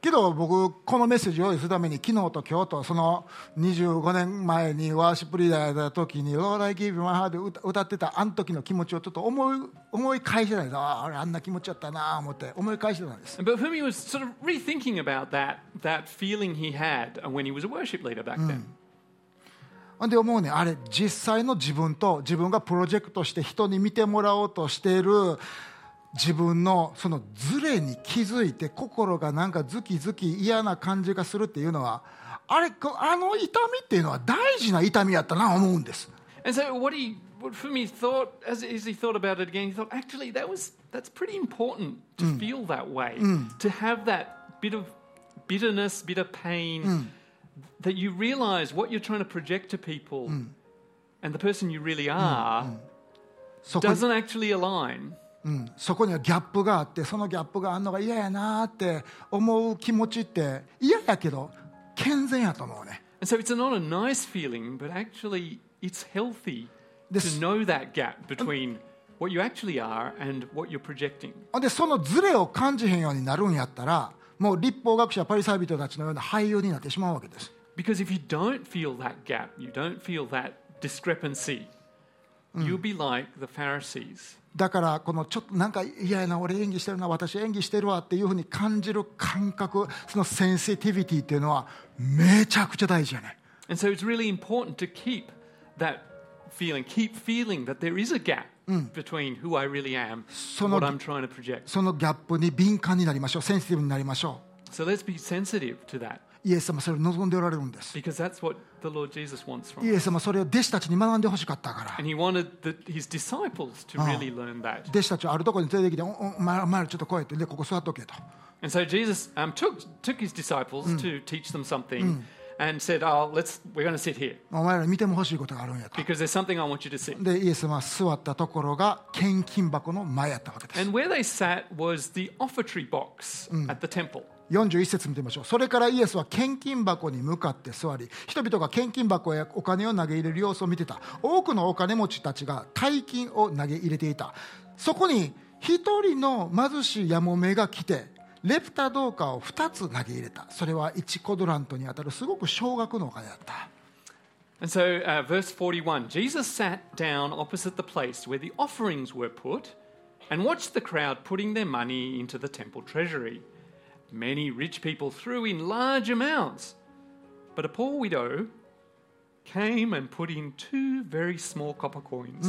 Speaker 1: けど僕このメッセージを用意するために昨日と今日とその25年前にワーシップリーダーやった時に「Lord I give you my heart」で歌歌ってたあの時の気持ちをちょっと思い思い返してたんです。ああ俺あんな気持ちやったなあ思って思い返してたんです。
Speaker 2: But me, was sort of rethinking about that, that feeling he had when he was a worship leader back then.
Speaker 1: ほんで思うねあれ実際の自分と自分がプロジェクトして人に見てもらおうとしている自分のそのズレに気づいて心がなんかズキズキ嫌な感じがするっていうのはあれこあの痛みっていうのは大事な痛みやったな思うんです
Speaker 2: And so what he, what me, thought as, as he thought about it again, he thought actually that was that's pretty important to feel that way, to have that bit of bitterness, bit of pain, that you realize what you're trying to project to people, and the person you really are doesn't actually align.
Speaker 1: うん、そこにはギャップがあってそのギャップがあるのが嫌やなって思う気持ちって嫌やけど健全やと思うね
Speaker 2: And so it's not a nice feeling, but actually it's healthy to know that gap between what you actually are and what you're projecting.
Speaker 1: でそのズレを感じへんようになるんやったらもう立法学者パリサイ人たちのような俳優になってしまうわけです
Speaker 2: Because if you don't feel that gap, you don't feel that discrepancy, you'll be like the Pharisees.
Speaker 1: だからこのちょっとなんか嫌やな俺演技してるな私演技してるわっていうふうに感じる感覚そのセンシティビティっていうのはめちゃくちゃ大事やね
Speaker 2: And so it's really important to keep that, feeling, keep feeling that there is a gap between who I really am
Speaker 1: So
Speaker 2: and what
Speaker 1: no-
Speaker 2: I'm trying to project.
Speaker 1: そのギャップに敏感になりましょうセンシティブになりましょ
Speaker 2: So let's be sensitive to that
Speaker 1: うイエス様それを望んでおられるんです
Speaker 2: because that's what the Lord Jesus wants from
Speaker 1: イ
Speaker 2: us.
Speaker 1: エス様それを弟子たちに学んでほしかったから
Speaker 2: And he wanted the, his disciples to really learn that.
Speaker 1: 弟子たちをあるところに連れてきておおお前らお前らちょっと来いってでここ座っとけと
Speaker 2: And so Jesus um, took, took his disciples to teach them something and said, Oh, let's, we're going to sit here
Speaker 1: お前ら見ても欲しいことがあるんやと
Speaker 2: because there's something I want you to see.
Speaker 1: でイエス様は座ったところが献金箱の前やったわけです
Speaker 2: And where they sat was the offertory box at the temple.
Speaker 1: 41節見てみましょうそれからイエスは献金箱に向かって座り人々が献金箱へお金を投げ入れる様子を見てた多くのお金持ちたちが大金を投げ入れていたそこに一人の貧しいやもめが来てレプタ銅貨を2つ投げ入れたそれは1コドラントにあたるすごく少額のお金だった
Speaker 2: And so, uh, verse 41 Jesus sat down opposite the place where the offerings were put and watched the crowd putting their money into the temple treasury. Many rich people threw in large amounts, but a poor widow came and put in two very small copper coins,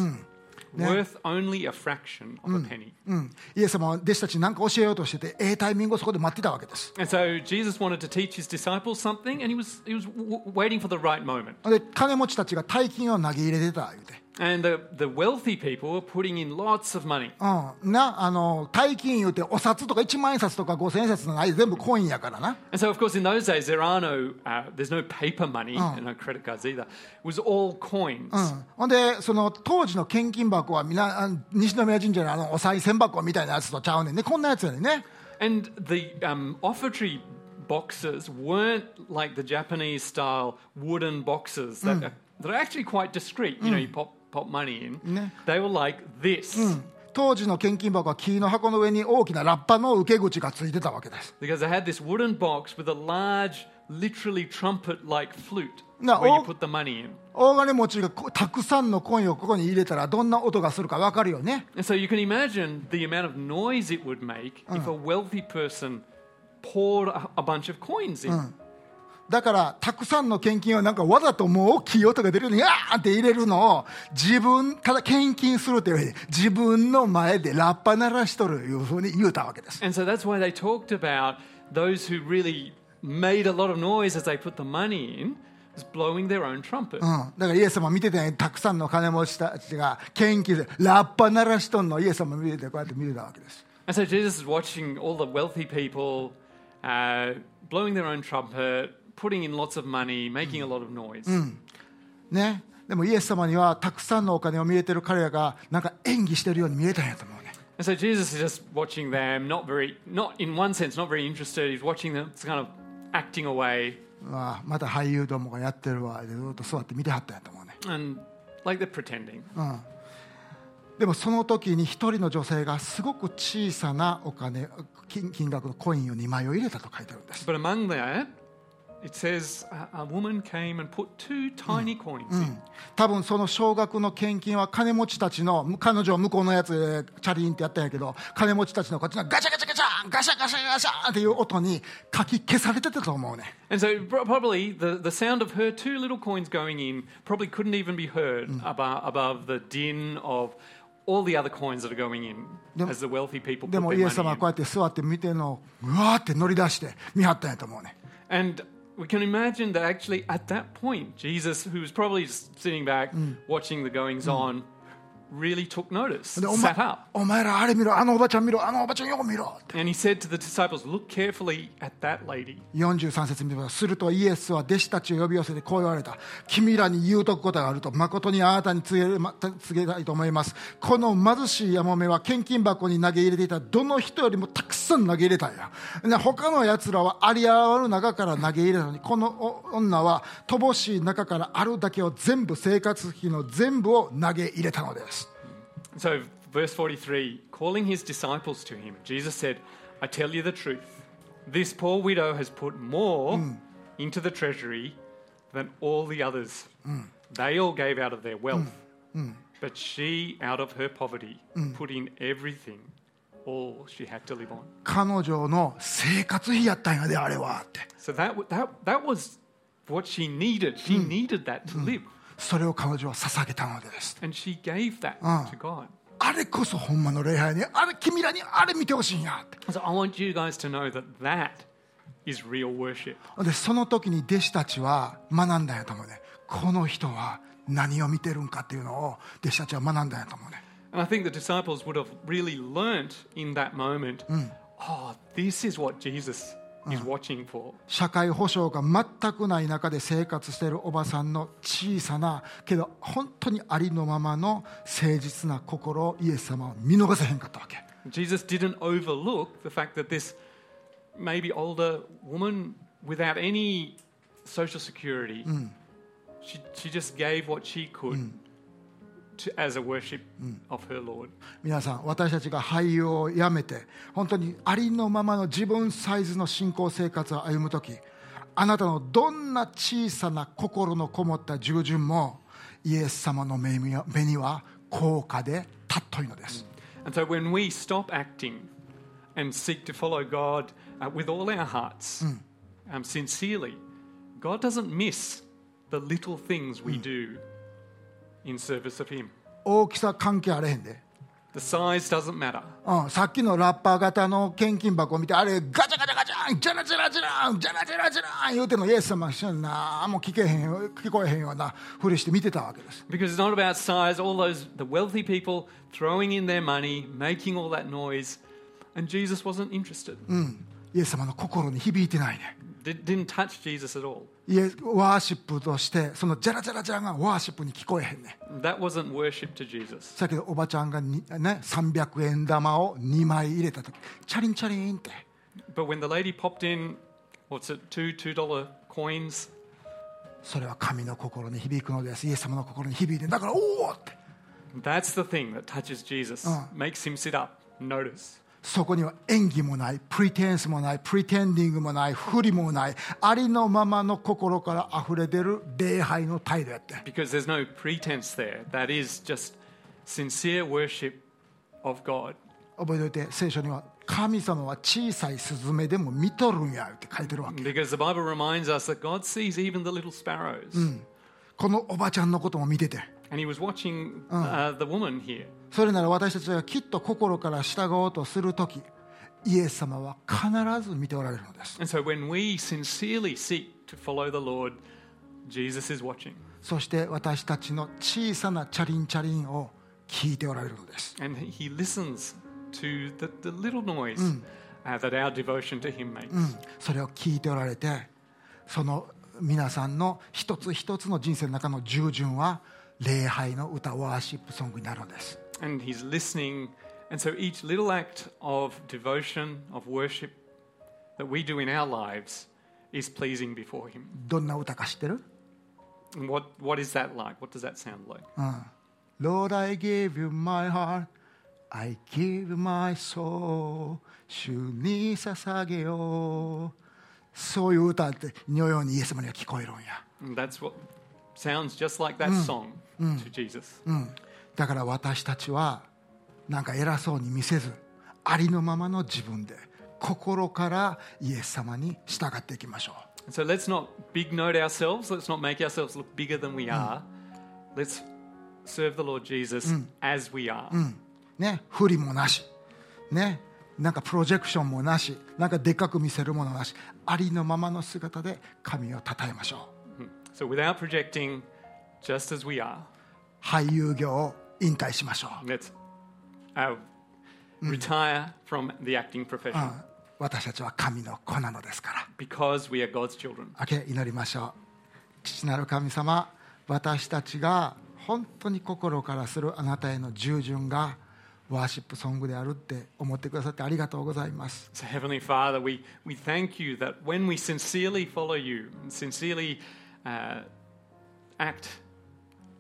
Speaker 2: worth only a fraction of a penny.
Speaker 1: うん、イエス様は弟子たちに何か教えようとしててええタイミングをそこで待ってたわけです
Speaker 2: And so Jesus wanted to teach his disciples something, and he was, he was w- waiting for the right moment.
Speaker 1: で金持ちたちが大金を投げ入れてた言うて
Speaker 2: And the, the wealthy people were putting in lots of money.
Speaker 1: うん、なあの大金言うてお札とか1万円札とか5000円札のない全部コインやからな
Speaker 2: And so, of course, in those days, there are no, uh, there's no paper money and no credit cards either. It was all coins.
Speaker 1: うん、ほんでその当時の献金箱はみなあの西宮神社のあのお賽銭箱みたいなやつとちゃうねんねこんなやつやねんね
Speaker 2: And the um, offertory boxes weren't like the Japanese style wooden boxes that, are, that are actually quite discreet. You know, you pop, pop money in.
Speaker 1: Ne.
Speaker 2: They were like this.
Speaker 1: 当時の献金箱は木の箱の上に大きなラッパの受け口がついてたわけです
Speaker 2: Because they had this wooden box with a large, literally trumpet like flute where you put the money in.
Speaker 1: 大金持ちがこたくさんのコインをここに入れたらどんな音がするか分かるよね
Speaker 2: And so you can imagine the amount of noise it would make if a wealthy person poured a bunch of coins in.
Speaker 1: だからたくさんの献金をなんかわざともう大きい音が出るようにガーンって入れるのを自分ただ献金するっていうより自分の前でラッパ鳴らしとるいうふうに言うたわけです
Speaker 2: And so that's why they talked about those who really made a lot of noise as they put the money in was blowing their own trumpet.
Speaker 1: うん、だからイエス様見ててねたくさんの金持ちたちが献金でラッパ鳴らしとんのをイエス様見ててこうやって見てたわけです
Speaker 2: And so Jesus is watching all the wealthy people uh, blowing their own trumpet, putting in lots of money, making a lot of noise.
Speaker 1: ねでもイエス様にはたくさんのお金を見えてる彼らがなんか演技してるように見えたんやと思うね
Speaker 2: And so Jesus is just watching them, not very, not in one sense, not very interested. He's watching them, kind of acting away,
Speaker 1: ああまた俳優どもがやってるわでずっと座って見てはったんやと思うね
Speaker 2: and like they're pretending.
Speaker 1: でもその時に一人の女性がすごく小さなお金金金額のコインを2枚を入れたと書いてあるんです
Speaker 2: But among that, it says a, woman came and put two tiny coins in.
Speaker 1: 多分その少額の献金は金持ちたちの彼女は向こうのやつでチャリンってやったんやけど金持ちたちのこっちのガチャガチャガチャンガシャガシャガシャンっていう音にかき消されてたと思うね
Speaker 2: And so pro- probably the, the sound of her two little coins going in probably couldn't even be heard above, above the din of all the other coins that are going in as the wealthy people
Speaker 1: で
Speaker 2: put
Speaker 1: も
Speaker 2: their
Speaker 1: イエス様
Speaker 2: money
Speaker 1: は
Speaker 2: in.
Speaker 1: こうやって座って見てるのをうわーって乗り出して見張ったんやと思うね
Speaker 2: And we can imagine that actually at that point, Jesus, who was probably just sitting back mm. watching the goings on, really took notice,
Speaker 1: でお前
Speaker 2: sat up.
Speaker 1: お前らあれ見ろあのおばちゃん見ろあのおばちゃんよく見ろ
Speaker 2: And he said to the disciples, Look carefully at that lady.
Speaker 1: 43節見てするとイエスは弟子たちを呼び寄せてこう言われた君らに言うとくことがあると誠にあなたに告げま告げたいと思いますこの貧しいやもめは献金箱に投げ入れていたどの人よりもたくさん投げ入れたんやね他のやつらはあり余る中から投げ入れたのにこのお女は乏しい中からあるだけを全部生活費の全部を投げ入れたのです
Speaker 2: So, verse 43 calling his disciples to him, Jesus said, I tell you the truth. This poor widow has put more into the treasury than all the others. They all gave out of their wealth. But she, out of her poverty, put in everything, all she had to live on.
Speaker 1: 彼女の生活費やったんやであれはって
Speaker 2: So that, w- that, that was what she needed. She needed that to live.
Speaker 1: それを彼女は捧げたのです。あれこそほんまの礼拝に、あれ君らにあれ見てほしいんや。
Speaker 2: So、that that
Speaker 1: でその時に弟子たちは学んだやと思うね。この人は何を見てるんかっていうのを弟子たちは学んだやと思うね。
Speaker 2: And I think the disciples would have really learnt in that moment, mm. oh, this is what Jesus
Speaker 1: 社会保障が全くない中で生活しているおばさんの小さなけど本当にありのままの誠実な心をイエス様は見逃せへんかったわけ
Speaker 2: Jesus didn't overlook the fact that this maybe older woman without any social security, she, she just gave what she could
Speaker 1: 皆さん、私たちが俳優をやめて、本当にありのままの自分サイズの信仰生活を歩むとき、あなたのどんな小さな心のこもった従順も、イエス様の目には高価でたっといのです。
Speaker 2: In service of Him.
Speaker 1: 大きさ関係あれへんで、
Speaker 2: The size doesn't matter.
Speaker 1: うん、さっきのラッパー型の献金箱を見てあれガチャガチャガチャンジャラジャラジャランジャラジャラジャラン言うてんのイエス様しなもう聞けへんよ聞こえへんようなふりして見てたわけです
Speaker 2: Because it's not about size, all those, the wealthy people throwing in their money, making all that noise, and Jesus wasn't interested.
Speaker 1: イエス様の心に響いてないね
Speaker 2: didn't touch Jesus at all.
Speaker 1: イエスワーシップとしてそのジャラジャラジャラがワーシップに聞こえへんね
Speaker 2: That wasn't worship to Jesus.
Speaker 1: さっきおばちゃんがに、ね、300円玉を2枚入れた時チャリンチャリンって
Speaker 2: But when the lady popped in, what's it, two $2 coins,
Speaker 1: それは神の心に響くのですイエス様の心に響いてだからおおって
Speaker 2: that's the thing that touches Jesus, makes him sit up, notice.
Speaker 1: そこには演技もないプリテンスもないプリテンディングもない不利もないありのままの心から溢れ出る礼拝の態度やって
Speaker 2: Because there's no pretense there. That is just sincere worship of God.
Speaker 1: 覚えておいて聖書には神様は小さいスズメでも見とるんやって書いてるわけ
Speaker 2: Because the Bible reminds us that God sees even the little sparrows.
Speaker 1: このおばちゃんのことも見てて
Speaker 2: And he was watching uh, the woman here.
Speaker 1: それなら私たちがきっと心から従おうとする時イエス様は必ず見ておられるのです。
Speaker 2: So Lord.
Speaker 1: そして私たちの小さなチャリンチャリンを聞いておられるのです。
Speaker 2: And he listens to the, the little noise uh, that our devotion to him makes.
Speaker 1: それを聞いておられてその皆さんの一つ一つの人生の中の従順は礼拝の歌ワーシップソングになるのです
Speaker 2: And he's listening. And so each little act of devotion, of worship that we do in our lives is pleasing before him.
Speaker 1: どんな歌か知ってる
Speaker 2: And what, what is that like? What does that sound like?
Speaker 1: Lord, I give you my heart, I give my soul, 主に捧げよう。そういう歌って、のようにイエス様には聞こえるんや。
Speaker 2: And that's what sounds just like that song to Jesus.
Speaker 1: うん、 だから私たちは、なんか偉そうに見せず、ありのままの自分で、心からイエス様に従っていきましょ
Speaker 2: And so let's not big note ourselves. Let's not make ourselves look bigger than we are. Let's serve the Lord Jesus as we are.
Speaker 1: う。ね、不利もなし。ね、なんかプロジェクションもなし、なんかでっかく見せるものなし、ありのままの姿で神を称えましょう。
Speaker 2: So without projecting, just as we are,
Speaker 1: 俳優業を引退しましょう。
Speaker 2: let's uh, retire from the acting profession
Speaker 1: うん私たちは神の子なのですから。
Speaker 2: because we are God's children.
Speaker 1: 明け祈りましょう。父なる神様、私たちが本当に心からするあなたへの従順がワーシップソングであるって思ってくださってありがとうございます。
Speaker 2: So, Heavenly Father, we, we thank you that when we sincerely follow you sincerely uh, act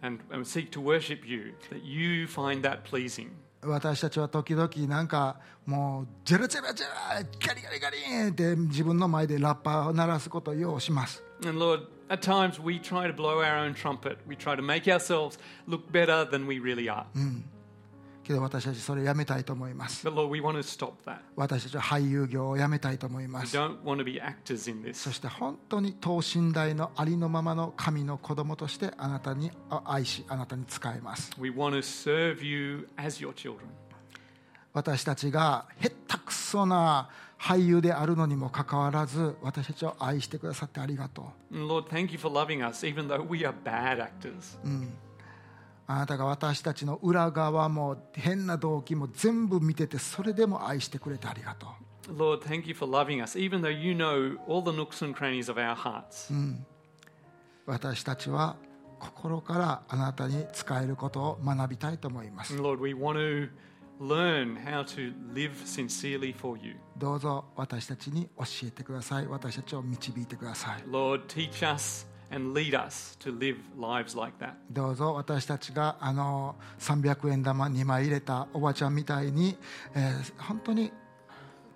Speaker 2: and, and seek to worship you, that you find that pleasing.
Speaker 1: 私たちは時々なんかもうジェラジェラジェラガリガリガリーンって自分の前でラッパーを鳴らすことをようします。
Speaker 2: And Lord, at times we try to blow our own trumpet. We try to make ourselves look better than we really are.
Speaker 1: け け私たちそれをやめたいと思います。私たちは俳優業をやめたいと思います。そして本当に等身大のありのままの神の子供としてあなたに愛し、あなたに使えます。私たちがへったくそな俳優であるのにもかかわらず私たちを愛してくださってありがとう。
Speaker 2: Lord, thank you for loving us, even though we are bad actors.、
Speaker 1: あなたが私たちの裏側も変な動機も全部見ててそれでも愛してくれてありがとう
Speaker 2: Lord, thank you for loving us, even though you know all the nooks and crannies of our hearts.
Speaker 1: 私たちは心からあなたに使えることを学びたいと思います
Speaker 2: Lord, we want to learn how to live sincerely for you.
Speaker 1: どうぞ私たちに教えてください私たちを導いてください
Speaker 2: Lord, teach us and lead us to live lives like that.
Speaker 1: どうぞ私たちがあの300円玉2枚入れたおばちゃんみたいに、えー本当に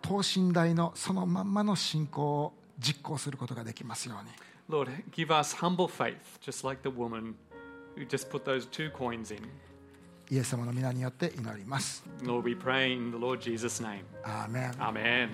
Speaker 1: 等身大のそのまんまの信仰を実行することができますように
Speaker 2: Lord, give us humble faith, just like the woman who just put those two coins in.
Speaker 1: イエス様の皆によって祈ります
Speaker 2: Lord, we pray in the Lord Jesus' name.
Speaker 1: アーメン
Speaker 2: Amen.